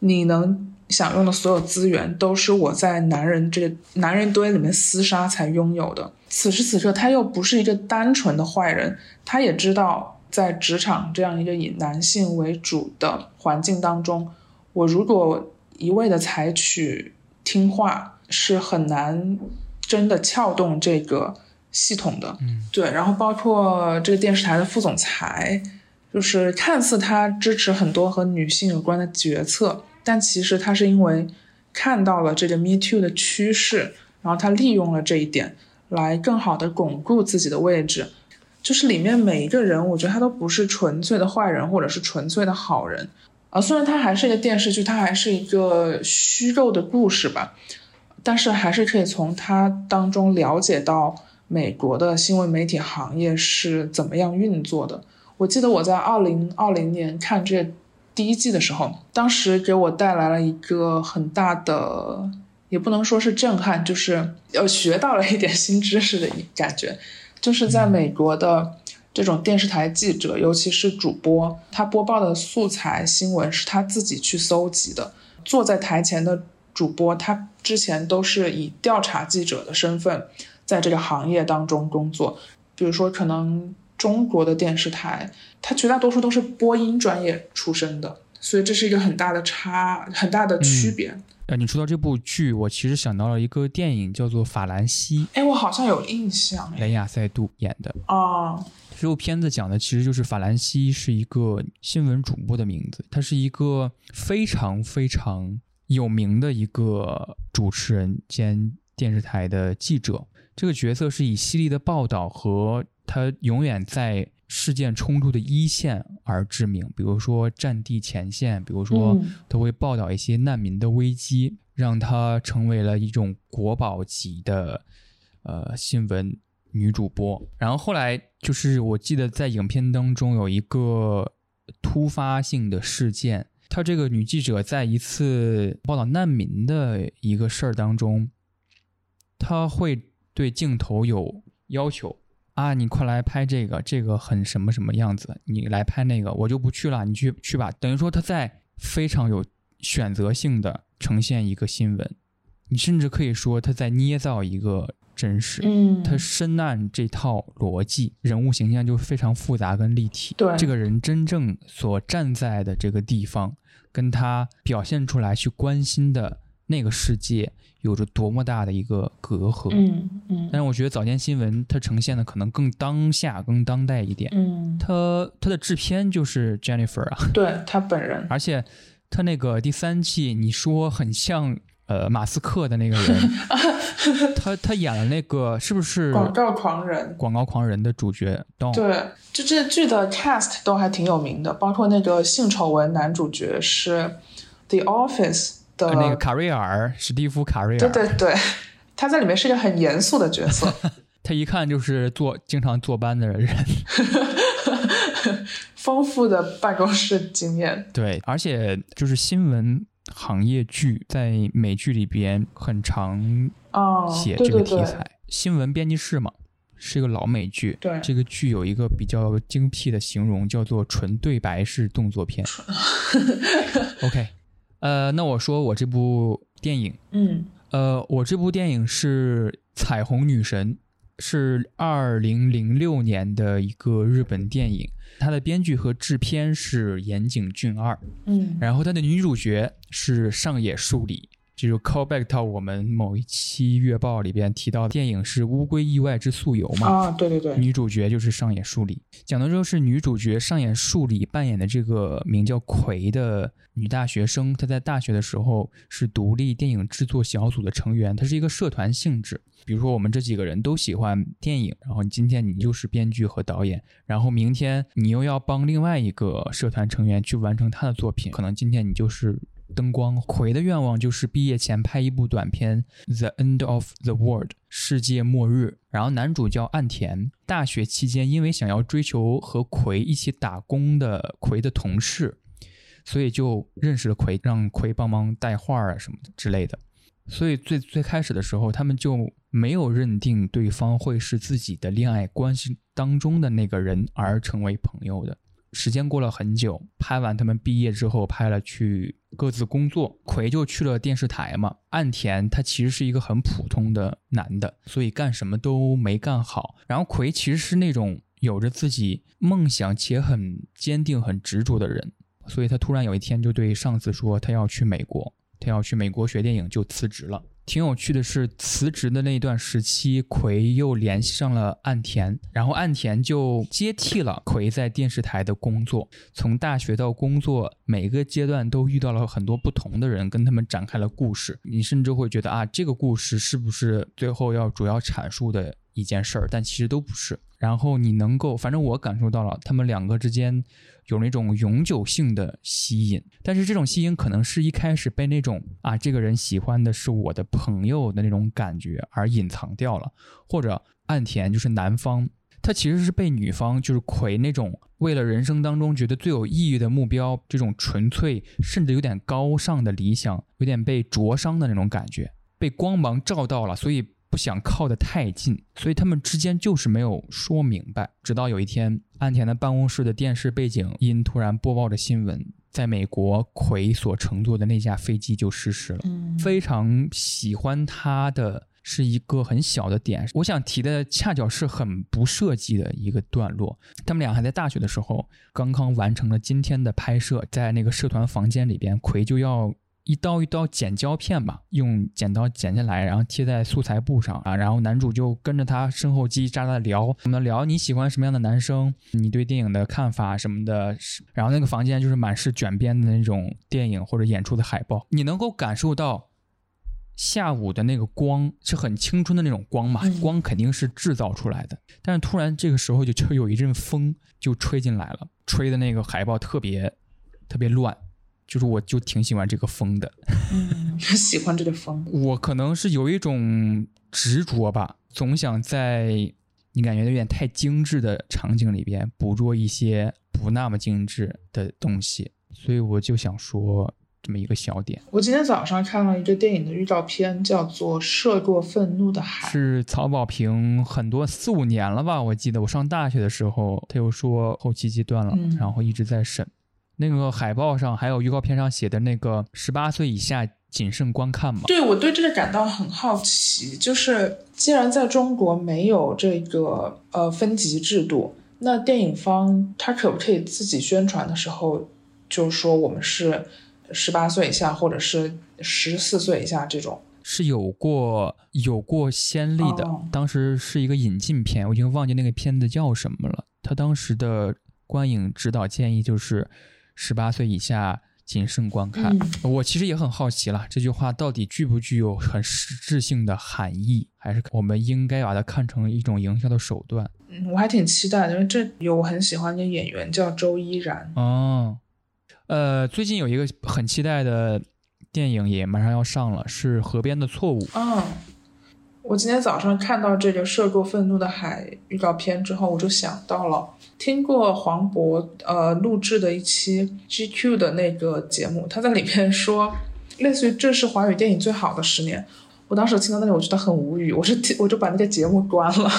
你能享用的所有资源都是我在男人这个男人堆里面厮杀才拥有的。”此时此刻，他又不是一个单纯的坏人，他也知道在职场这样一个以男性为主的环境当中，我如果一味的采取听话，是很难真的撬动这个系统的。嗯，对，然后包括这个电视台的副总裁，就是看似他支持很多和女性有关的决策，但其实他是因为看到了这个 Me Too 的趋势，然后他利用了这一点来更好的巩固自己的位置。就是里面每一个人，我觉得他都不是纯粹的坏人，或者是纯粹的好人。啊，虽然它还是一个电视剧，它还是一个虚构的故事吧，但是还是可以从它当中了解到美国的新闻媒体行业是怎么样运作的。我记得我在二零二零年看这第一季的时候，当时给我带来了一个很大的，也不能说是震撼，就是呃学到了一点新知识的感觉，就是在美国的。这种电视台记者，尤其是主播，他播报的素材新闻是他自己去搜集的。坐在台前的主播，他之前都是以调查记者的身份，在这个行业当中工作。比如说，可能中国的电视台，它绝大多数都是播音专业出身的，所以这是一个很大的差，很大的区别。呃，你说到这部剧，我其实想到了一个电影，叫做《法兰西》。哎，我好像有印象，雷亚塞杜演的啊。这部片子讲的其实就是法兰西是一个新闻主播的名字，他是一个非常非常有名的一个主持人兼电视台的记者。这个角色是以犀利的报道和他永远在事件冲突的一线而知名，比如说战地前线，比如说他会报道一些难民的危机，让他成为了一种国宝级的呃新闻。女主播，然后后来就是我记得在影片当中有一个突发性的事件，她这个女记者在一次报道难民的一个事儿当中，她会对镜头有要求啊，你快来拍这个，这个很什么什么样子，你来拍那个，我就不去了，你去去吧。等于说他在非常有选择性的呈现一个新闻，你甚至可以说他在捏造一个。真实，嗯，他深谙这套逻辑，人物形象就非常复杂跟立体。对，这个人真正所站在的这个地方，跟他表现出来去关心的那个世界，有着多么大的一个隔阂。嗯嗯。但是我觉得早间新闻它呈现的可能更当下、更当代一点。嗯。他他的制片就是 Jennifer 啊，对他本人，而且他那个第三季，你说很像。呃，马斯克的那个人，他他演了那个是不是广告狂人？广告狂人的主角。对，就这剧的 cast 都还挺有名的，包括那个性丑闻男主角是《The Office》的那个卡瑞尔，史蒂夫·卡瑞尔。对对对，他在里面是一个很严肃的角色。他一看就是坐经常坐班的人，丰富的办公室经验。对，而且就是新闻。行业剧在美剧里边很常写这个题材，新闻编辑室嘛，是一个老美剧。对，这个剧有一个比较精辟的形容，叫做纯对白式动作片。OK，呃，那我说我这部电影，嗯，呃，我这部电影是《彩虹女神》，是二零零六年的一个日本电影。它的编剧和制片是岩井俊二，嗯，然后它的女主角是上野树里，就是 call back 到我们某一期月报里边提到的电影是《乌龟意外之素游》嘛？啊，对对对，女主角就是上野树里，讲的就是女主角上野树里扮演的这个名叫葵的女大学生，她在大学的时候是独立电影制作小组的成员，她是一个社团性质。比如说，我们这几个人都喜欢电影，然后今天你就是编剧和导演，然后明天你又要帮另外一个社团成员去完成他的作品，可能今天你就是灯光。葵的愿望就是毕业前拍一部短片《The End of the World》世界末日。然后男主叫岸田，大学期间因为想要追求和葵一起打工的葵的同事，所以就认识了葵，让葵帮忙带画啊什么之类的。所以最最开始的时候，他们就没有认定对方会是自己的恋爱关系当中的那个人，而成为朋友的。时间过了很久，拍完他们毕业之后，拍了去各自工作，葵就去了电视台嘛。岸田他其实是一个很普通的男的，所以干什么都没干好。然后葵其实是那种有着自己梦想且很坚定、很执着的人，所以他突然有一天就对上司说，他要去美国。他要去美国学电影，就辞职了。挺有趣的是，辞职的那一段时期，葵又联系上了岸田，然后岸田就接替了葵在电视台的工作。从大学到工作，每个阶段都遇到了很多不同的人，跟他们展开了故事。你甚至会觉得啊，这个故事是不是最后要主要阐述的一件事儿？但其实都不是。然后你能够，反正我感受到了他们两个之间。有那种永久性的吸引，但是这种吸引可能是一开始被那种啊，这个人喜欢的是我的朋友的那种感觉而隐藏掉了，或者岸田就是男方，他其实是被女方就是葵那种为了人生当中觉得最有意义的目标，这种纯粹甚至有点高尚的理想，有点被灼伤的那种感觉，被光芒照到了，所以。不想靠得太近，所以他们之间就是没有说明白。直到有一天，岸田的办公室的电视背景音突然播报着新闻，在美国葵所乘坐的那架飞机就失事了。非常喜欢他的是一个很小的点，我想提的恰巧是很不设计的一个段落。他们俩还在大学的时候，刚刚完成了今天的拍摄，在那个社团房间里边，葵就要。一刀一刀剪胶片吧，用剪刀剪下来，然后贴在素材布上啊。然后男主就跟着他身后叽叽喳喳的聊，我们聊你喜欢什么样的男生，你对电影的看法什么的。然后那个房间就是满是卷边的那种电影或者演出的海报，你能够感受到下午的那个光是很青春的那种光嘛？光肯定是制造出来的，但是突然这个时候就就有一阵风就吹进来了，吹的那个海报特别特别乱。就是我就挺喜欢这个风的，嗯，喜欢这个风。我可能是有一种执着吧，总想在你感觉有点太精致的场景里边捕捉一些不那么精致的东西，所以我就想说这么一个小点。我今天早上看了一个电影的预告片，叫做《涉过愤怒的海》，是曹保平很多四五年了吧？我记得我上大学的时候，他又说后期阶段了，然后一直在审。那个海报上还有预告片上写的那个十八岁以下谨慎观看嘛？对，我对这个感到很好奇。就是既然在中国没有这个呃分级制度，那电影方他可不可以自己宣传的时候就说我们是十八岁以下或者是十四岁以下这种？是有过有过先例的，当时是一个引进片，我已经忘记那个片子叫什么了。他当时的观影指导建议就是。十八岁以下谨慎观看。我其实也很好奇了，这句话到底具不具有很实质性的含义，还是我们应该把它看成一种营销的手段？嗯，我还挺期待的，因为这有我很喜欢的演员叫周依然。哦，呃，最近有一个很期待的电影也马上要上了，是《河边的错误》。嗯。我今天早上看到这个《涉过愤怒的海》预告片之后，我就想到了听过黄渤呃录制的一期 GQ 的那个节目，他在里面说，类似于这是华语电影最好的十年。我当时听到那里，我觉得很无语，我是听我就把那个节目关了。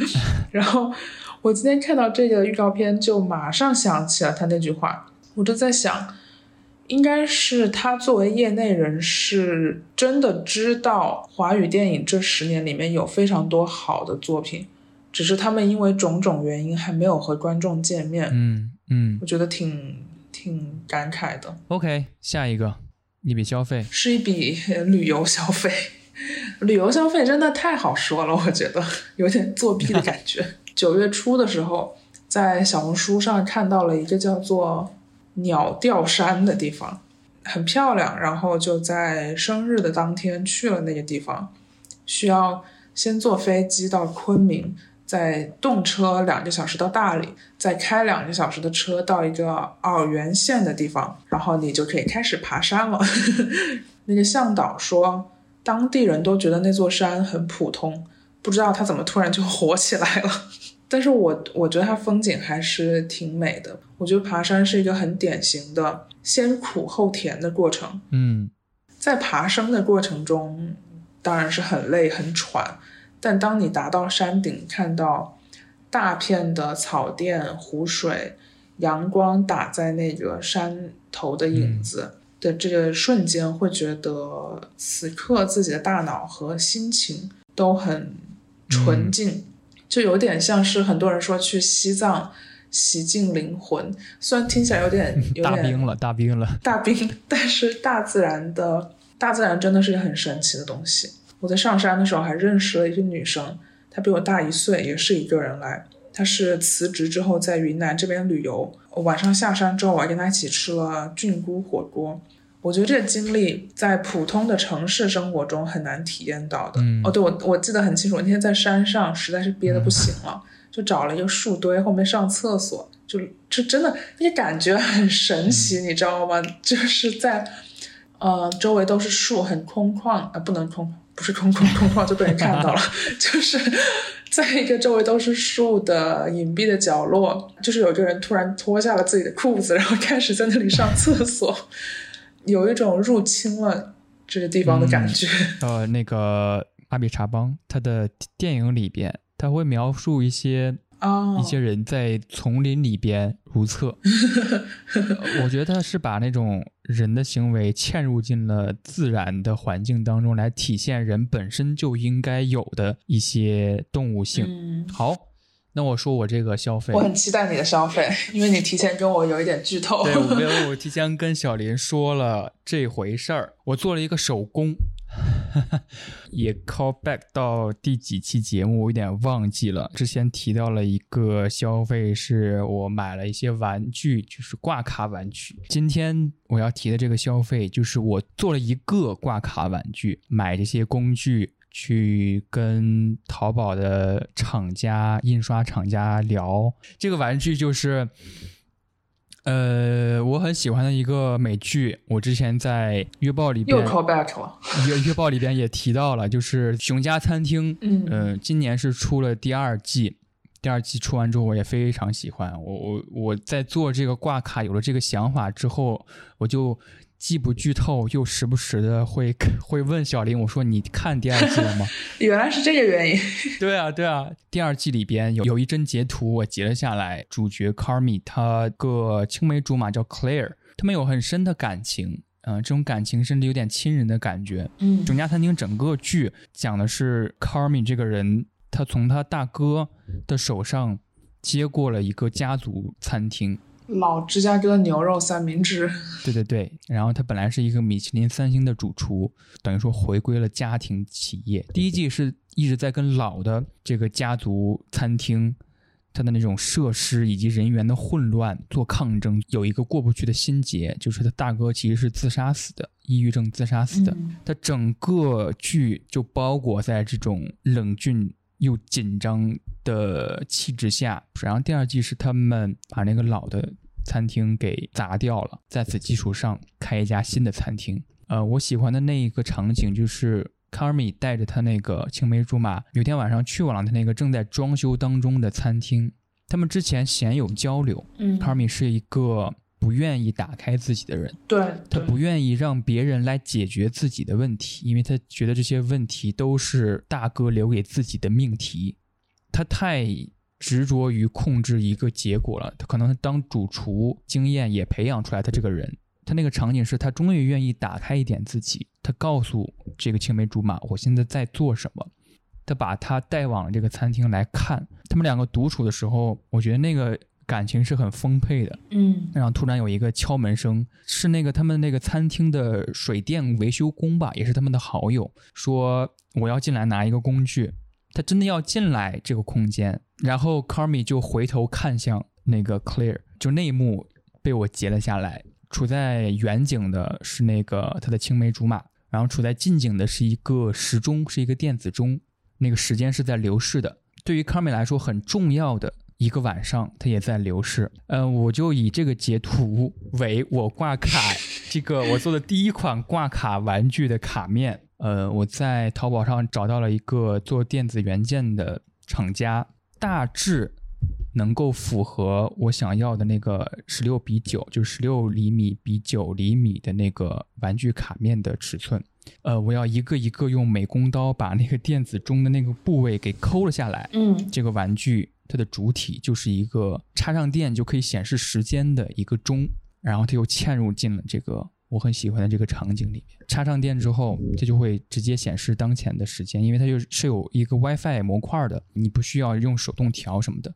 然后我今天看到这个预告片，就马上想起了他那句话，我就在想。应该是他作为业内人士，真的知道华语电影这十年里面有非常多好的作品，只是他们因为种种原因还没有和观众见面。嗯嗯，我觉得挺挺感慨的。OK，下一个一笔消费是一笔 旅游消费，旅游消费真的太好说了，我觉得 有点作弊的感觉。九月初的时候，在小红书上看到了一个叫做。鸟吊山的地方很漂亮，然后就在生日的当天去了那个地方。需要先坐飞机到昆明，再动车两个小时到大理，再开两个小时的车到一个洱源县的地方，然后你就可以开始爬山了。那个向导说，当地人都觉得那座山很普通，不知道它怎么突然就火起来了。但是我我觉得它风景还是挺美的。我觉得爬山是一个很典型的先苦后甜的过程。嗯，在爬升的过程中，当然是很累很喘。但当你达到山顶，看到大片的草甸、湖水，阳光打在那个山头的影子的这个瞬间，会觉得此刻自己的大脑和心情都很纯净。就有点像是很多人说去西藏洗净灵魂，虽然听起来有点有点大冰了，大冰了，大冰，但是大自然的大自然真的是一个很神奇的东西。我在上山的时候还认识了一个女生，她比我大一岁，也是一个人来。她是辞职之后在云南这边旅游，晚上下山之后，我还跟她一起吃了菌菇火锅。我觉得这个经历在普通的城市生活中很难体验到的。嗯哦，对，我我记得很清楚，那天在山上实在是憋得不行了，就找了一个树堆后面上厕所，就就真的那个感觉很神奇，你知道吗？就是在呃周围都是树，很空旷啊、呃不能空，不是空旷，空旷就被人看到了，就是在一个周围都是树的隐蔽的角落，就是有一个人突然脱下了自己的裤子，然后开始在那里上厕所。有一种入侵了这个地方的感觉。呃，那个《阿比查邦》他的电影里边，他会描述一些哦，一些人在丛林里边如厕。呃 我觉得他是把那种人的行为嵌入进了自然的环境当中，来体现人本身就应该有的一些动物性。嗯，好，那我说我这个消费我，很期待你的消费，因为你提前跟我有一点剧透。对，我没有，我提前跟小林说了这回事儿，我做了一个手工，也 call back 到第几期节目，我有点忘记了。之前提到了一个消费，是我买了一些玩具，就是挂卡玩具。今天我要提的这个消费，就是我做了一个挂卡玩具，买这些工具。去跟淘宝的厂家、印刷厂家聊这个玩具，就是呃，我很喜欢的一个美剧，我之前在月报里边。月月报里边也提到了，就是《熊家餐厅》。嗯嗯、今年是出了第二季，第二季出完之后，我也非常喜欢。我我我在做这个挂卡有了这个想法之后，我就既不剧透，又时不时的会会问小林，我说你看第二季了吗？原来是这个原因。对啊，对啊，第二季里边有有一帧截图，我截了下来。主角 Carmi 他个青梅竹马叫 Claire，他们有很深的感情，嗯、这种感情甚至有点亲人的感觉。嗯《整家餐厅》整个剧讲的是 Carmi 这个人，他从他大哥的手上接过了一个家族餐厅。老芝加哥牛肉三明治。对对对，然后他本来是一个米其林三星的主厨，等于说回归了家庭企业。第一季是一直在跟老的这个家族餐厅，他的那种设施以及人员的混乱做抗争。有一个过不去的心结，就是他大哥其实是自杀死的，抑郁症自杀死的。嗯它整个剧就包裹在这种冷峻又紧张的气质下。然后第二季是他们把那个老的餐厅给砸掉了，在此基础上开一家新的餐厅。呃，我喜欢的那一个场景就是。卡尔米带着他那个青梅竹马，有天晚上去往了他那个正在装修当中的餐厅。他们之前鲜有交流，嗯，卡尔米是一个不愿意打开自己的人，对，他不愿意让别人来解决自己的问题，因为他觉得这些问题都是大哥留给自己的命题。他太执着于控制一个结果了。他可能当主厨经验也培养出来他这个人。他那个场景是他终于愿意打开一点自己，他告诉这个青梅竹马，我现在在做什么。他把他带往了这个餐厅来看，他们两个独处的时候，我觉得那个感情是很丰沛的。嗯然后突然有一个敲门声，是那个他们那个餐厅的水电维修工吧，也是他们的好友，说我要进来拿一个工具。他真的要进来这个空间，然后 Carmi 就回头看向那个 Claire，就那一幕被我截了下来。处在远景的是那个他的青梅竹马，然后处在近景的是一个时钟，是一个电子钟，那个时间是在流逝的。对于 Carmi 来说很重要的一个晚上，它也在流逝。嗯，我就以这个截图为我挂卡这个我做的第一款挂卡玩具的卡面。呃，我在淘宝上找到了一个做电子元件的厂家，大致能够符合我想要的那个十六比九，就是十六厘米比九厘米的那个玩具卡面的尺寸。呃，我要一个一个用美工刀把那个电子钟的那个部位给抠了下来。嗯这个玩具它的主体就是一个插上电就可以显示时间的一个钟，然后它又嵌入进了这个我很喜欢的这个场景里面。插上电之后，它就会直接显示当前的时间，因为它就是有一个 WiFi 模块的，你不需要用手动调什么的。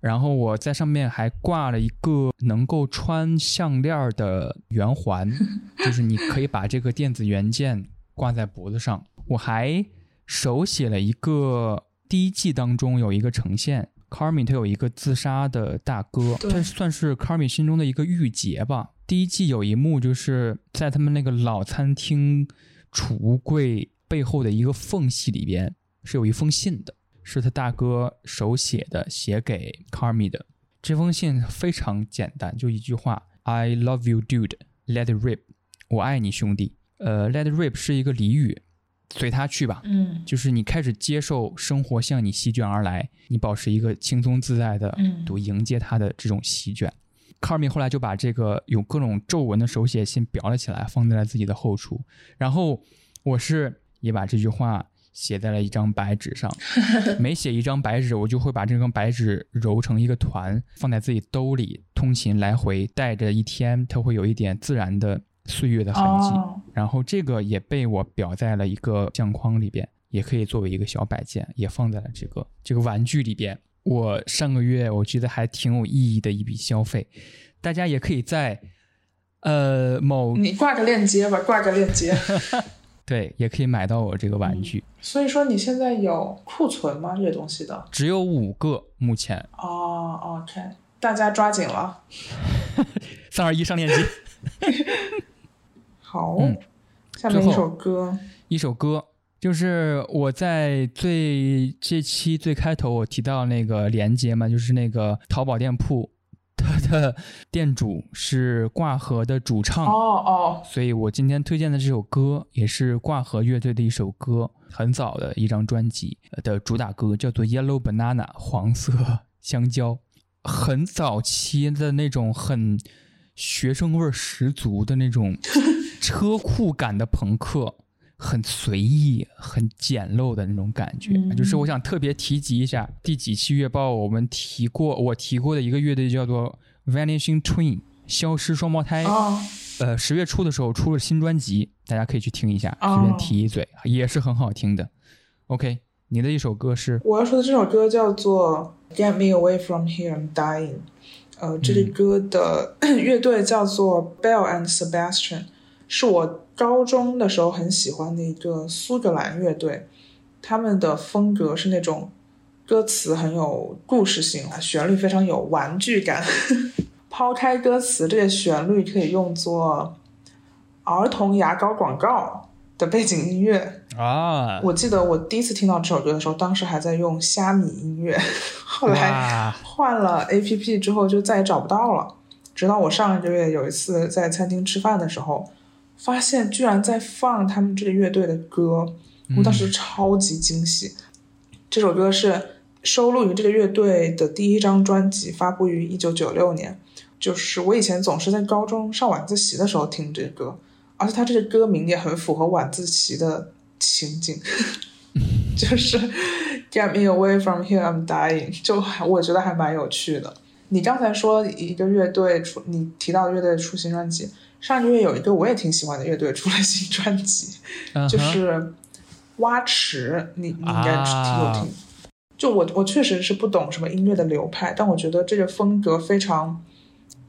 然后我在上面还挂了一个能够穿项链的圆环，就是你可以把这个电子元件挂在脖子上。我还手写了一个第一季当中有一个呈现，Carmy 他有一个自杀的大哥，算是 Carmi 心中的一个郁结吧。第一季有一幕就是在他们那个老餐厅储物柜背后的一个缝隙里边是有一封信的，是他大哥手写的，写给 Carmi 的。这封信非常简单，就一句话：“I love you, dude. Let it rip。”我爱你，兄弟。呃，“let it rip” 是一个俚语，随他去吧。嗯就是你开始接受生活向你席卷而来，你保持一个轻松自在的嗯度迎接它的这种席卷。卡尔米后来就把这个有各种皱纹的手写信裱了起来，放在了自己的后厨。然后我是也把这句话写在了一张白纸上，每写一张白纸，我就会把这张白纸揉成一个团，放在自己兜里，通勤来回带着一天，它会有一点自然的岁月的痕迹。哦，然后这个也被我裱在了一个相框里边，也可以作为一个小摆件，也放在了这个这个玩具里边。我上个月我觉得还挺有意义的一笔消费，大家也可以在呃某你挂个链接吧，挂个链接。对也可以买到我这个玩具，所以说你现在有库存吗？这些东西的？只有五个，目前哦，OK，大家抓紧了。三二一上链接。好，嗯下面一首歌，一首歌，就是我在最这期最开头我提到那个连接嘛，就是那个淘宝店铺，它的店主是挂盒的主唱，哦哦，所以我今天推荐的这首歌也是挂盒乐队的一首歌，很早的一张专辑的主打歌，叫做《Yellow Banana》黄色香蕉，很早期的那种很学生味十足的那种 车库感的朋克。很随意、很简陋的那种感觉，嗯。就是我想特别提及一下，第几期月报我们提过，我提过的一个乐队叫做 Vanishing Twin，消失双胞胎。哦，呃，十月初的时候出了新专辑，大家可以去听一下，哦。随便提一嘴，也是很好听的。OK，你的一首歌是？我要说的这首歌叫做《Get Me Away From Here I'm Dying》，呃，这嗯。个歌的 乐队叫做 Bell and Sebastian，是我高中的时候很喜欢的一个苏格兰乐队，他们的风格是那种歌词很有故事性，旋律非常有玩具感。抛开歌词，这些旋律可以用作儿童牙膏广告的背景音乐。啊，我记得我第一次听到这首歌的时候，当时还在用虾米音乐，后来，换了 APP 之后就再也找不到了。直到我上一个月有一次在餐厅吃饭的时候，发现居然在放他们这个乐队的歌，我当时超级惊喜。这首歌是收录于这个乐队的第一张专辑，发布于一九九六年。就是我以前总是在高中上晚自习的时候听这个歌，而且它这个歌名也很符合晚自习的情景，就是 Get me away from here, I'm dying，就还我觉得还蛮有趣的。你刚才说一个乐队出，你提到的乐队出新专辑，上个月有一个我也挺喜欢的乐队出了新专辑，就是蛙池，你你应该是听有听。就我我确实是不懂什么音乐的流派，但我觉得这个风格非常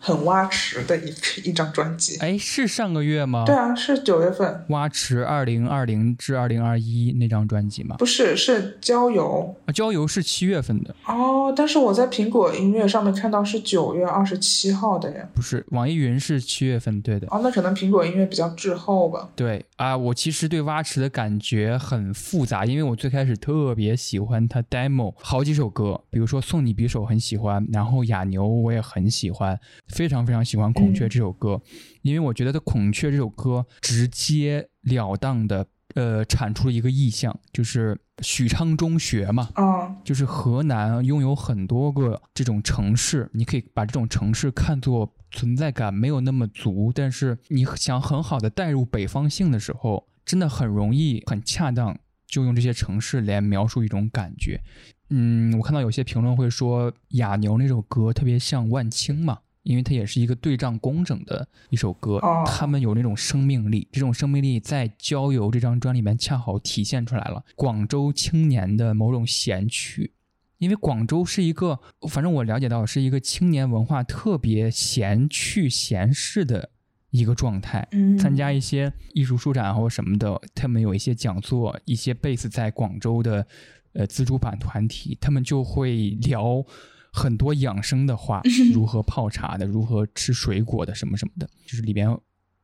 很蛙池的一一张专辑。哎，是上个月吗？对啊，是九月份，蛙池二零二零至二零二一那张专辑吗？不是是郊游啊，郊游是七月份的，哦。但是我在苹果音乐上面看到是九月二十七号的耶。不是网易云是七月份，对的。哦，那可能苹果音乐比较滞后吧。对啊，我其实对蛙池的感觉很复杂，因为我最开始特别喜欢他 demo 好几首歌，比如说《送你匕首》很喜欢，然后《哑牛》我也很喜欢，非常非常喜欢《孔雀》这首歌，因为我觉得《孔雀》这首歌直截了当的呃产出了一个意象，就是许昌中学嘛，嗯就是河南拥有很多个这种城市，你可以把这种城市看作存在感没有那么足，但是你想很好的带入北方性的时候，真的很容易很恰当，就用这些城市来描述一种感觉。嗯，我看到有些评论会说《哑牛》那首歌特别像万青嘛，因为它也是一个对仗工整的一首歌，哦他们有那种生命力，这种生命力在《郊游》这张专里面恰好体现出来了。广州青年的某种闲趣，因为广州是一个，反正我了解到是一个青年文化特别闲趣闲适的一个状态。嗯，参加一些艺术书展或什么的，他们有一些讲座，一些 base 在广州的呃自主版团体，他们就会聊很多养生的话，如何泡茶的，如何吃水果的，什么什么的，就是里边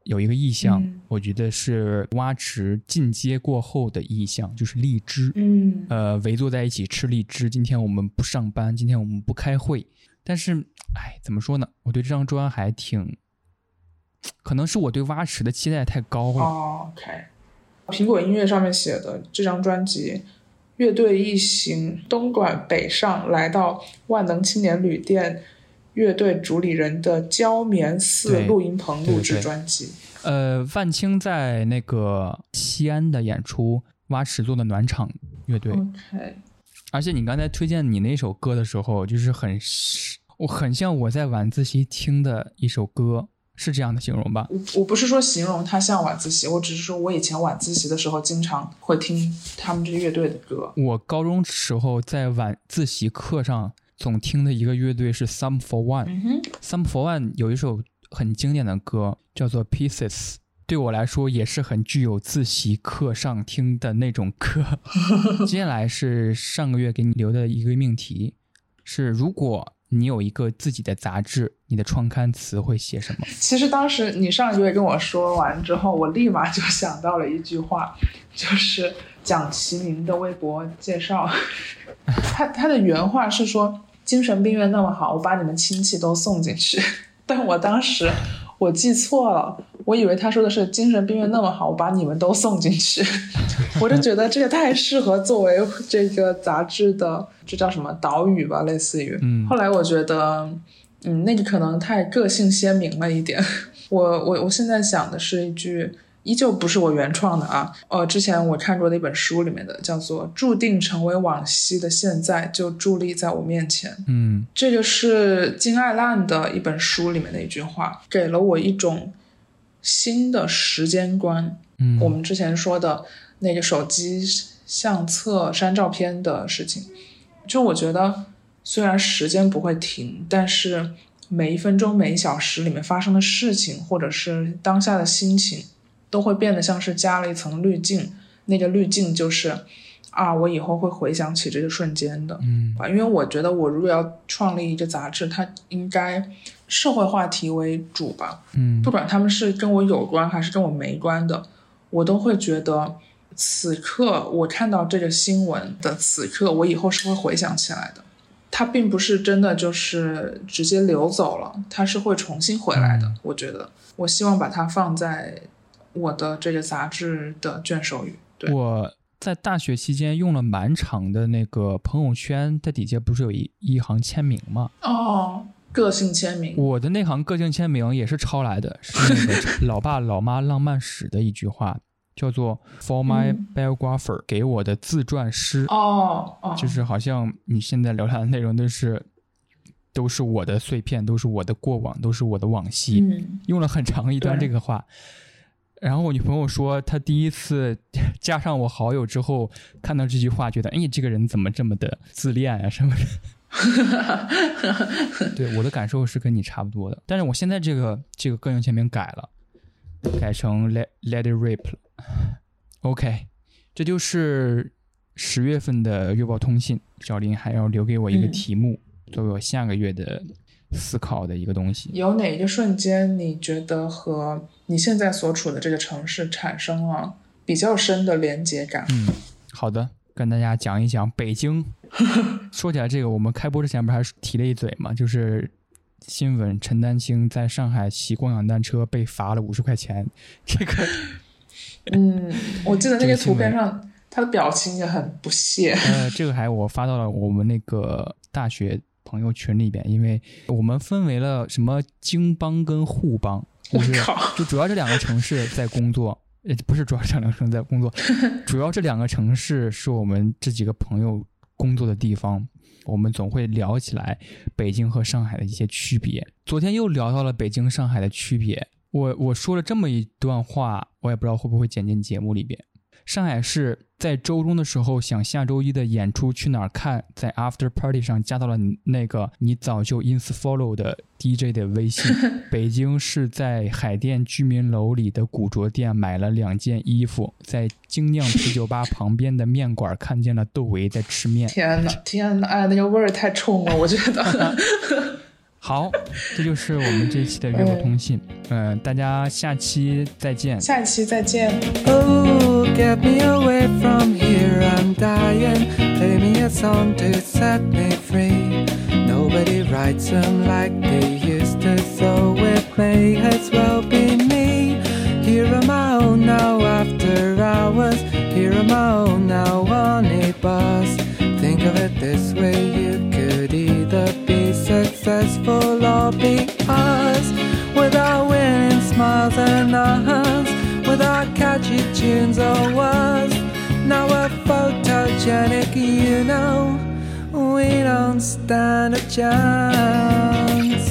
有一个意象，嗯我觉得是蛙池进阶过后的意象，就是荔枝。嗯呃，围坐在一起吃荔枝。今天我们不上班，今天我们不开会。但是，哎，怎么说呢？我对这张专还挺，可能是我对蛙池的期待太高了。哦，OK，苹果音乐上面写的这张专辑，乐队一行东莞北上，来到万能青年旅店，乐队主理人的焦棉寺录音棚录制专辑。呃，万青在那个西安的演出，挖石做的暖场乐队。OK，而且你刚才推荐你那首歌的时候，就是很，我很像我在晚自习听的一首歌，是这样的形容吧？我我不是说形容它像晚自习，我只是说我以前晚自习的时候经常会听他们这个乐队的歌。我高中时候在晚自习课上总听的一个乐队是 Some for One、嗯。Some for One 有一首很经典的歌叫做 Pieces，对我来说也是很具有自习课上听的那种歌。接下来是上个月给你留的一个命题，是如果你有一个自己的杂志，你的创刊词会写什么？其实当时你上个月跟我说完之后，我立马就想到了一句话，就是蒋奇明的微博介绍，他他的原话是说精神病院那么好，我把你们亲戚都送进去。但我当时我记错了，我以为他说的是精神病院那么好，我把你们都送进去。我就觉得这个太适合作为这个杂志的，这叫什么岛屿吧，类似于。嗯后来我觉得，嗯，那个可能太个性鲜明了一点。我我我现在想的是一句，依旧不是我原创的啊。呃，之前我看过的一本书里面的，叫做“注定成为往昔的现在，就伫立在我面前”。嗯这个是金爱烂的一本书里面的一句话，给了我一种新的时间观。嗯，我们之前说的那个手机相册删照片的事情，就我觉得虽然时间不会停，但是每一分钟、每一小时里面发生的事情，或者是当下的心情，都会变得像是加了一层滤镜。那个滤镜就是啊，我以后会回想起这个瞬间的。嗯，因为我觉得我如果要创立一个杂志，它应该社会话题为主吧，嗯不管他们是跟我有关还是跟我没关的，我都会觉得此刻我看到这个新闻的此刻，我以后是会回想起来的。它并不是真的就是直接流走了，它是会重新回来的。我觉得，我希望把它放在我的这个杂志的卷首语。对，我在大学期间用了蛮长的那个朋友圈，在底下不是有一一行签名吗？哦，个性签名，我的那行个性签名也是抄来的，是那个老爸老妈浪漫史的一句话，叫做 “For my 嗯 biographer”，给我的自传诗。哦哦，就是好像你现在聊天的内容都是都是我的碎片，都是我的过往，都是我的往昔。嗯，用了很长一段这个话。然后我女朋友说，她第一次加上我好友之后，看到这句话，觉得哎，这个人怎么这么的自恋啊什么的。对，我的感受是跟你差不多的，但是我现在这个这个个性签名改了，改成 let let it rip 了。OK，这就是十月份的月报通信。小林还要留给我一个嗯题目，作为我下个月的思考的一个东西。有哪一个瞬间你觉得和你现在所处的这个城市产生了比较深的连接感？嗯，好的，跟大家讲一讲北京。说起来这个，我们开播之前不是还提了一嘴嘛，就是新闻陈丹青在上海骑共享单车被罚了五十块钱，这个嗯，我记得那个图片上他的表情也很不屑。呃，这个还我发到了我们那个大学朋友群里边，因为我们分为了什么京帮跟沪帮，就是，就主要这两个城市在工作，呃，不是主要这两个城市在工作，主要这两个城市是我们这几个朋友工作的地方。我们总会聊起来北京和上海的一些区别。昨天又聊到了北京、上海的区别。我我说了这么一段话，我也不知道会不会剪进节目里边。上海市在周中的时候想下周一的演出去哪儿看，在 After Party 上加到了你那个你早就 ins follow 的 DJ 的微信。北京市在海淀居民楼里的古着店买了两件衣服，在精酿啤酒吧旁边的面馆看见了窦唯在吃面。天呐，天呐，哎，那个味儿太冲了，我觉得。好，这就是我们这一期的约会通信。嗯，大家下期再见。下期再见。Oh, get me away from here, I'm dying. Play me a song to set me free. Nobody writes them like they used to, so it may as well be me. Here on my own now after hours. Here on my own now on a bus. Think of it this way, you could either be successful or be us. Without winning smiles and us, without catchy tunes or words. Now we're photogenic, you know. We don't stand a chance.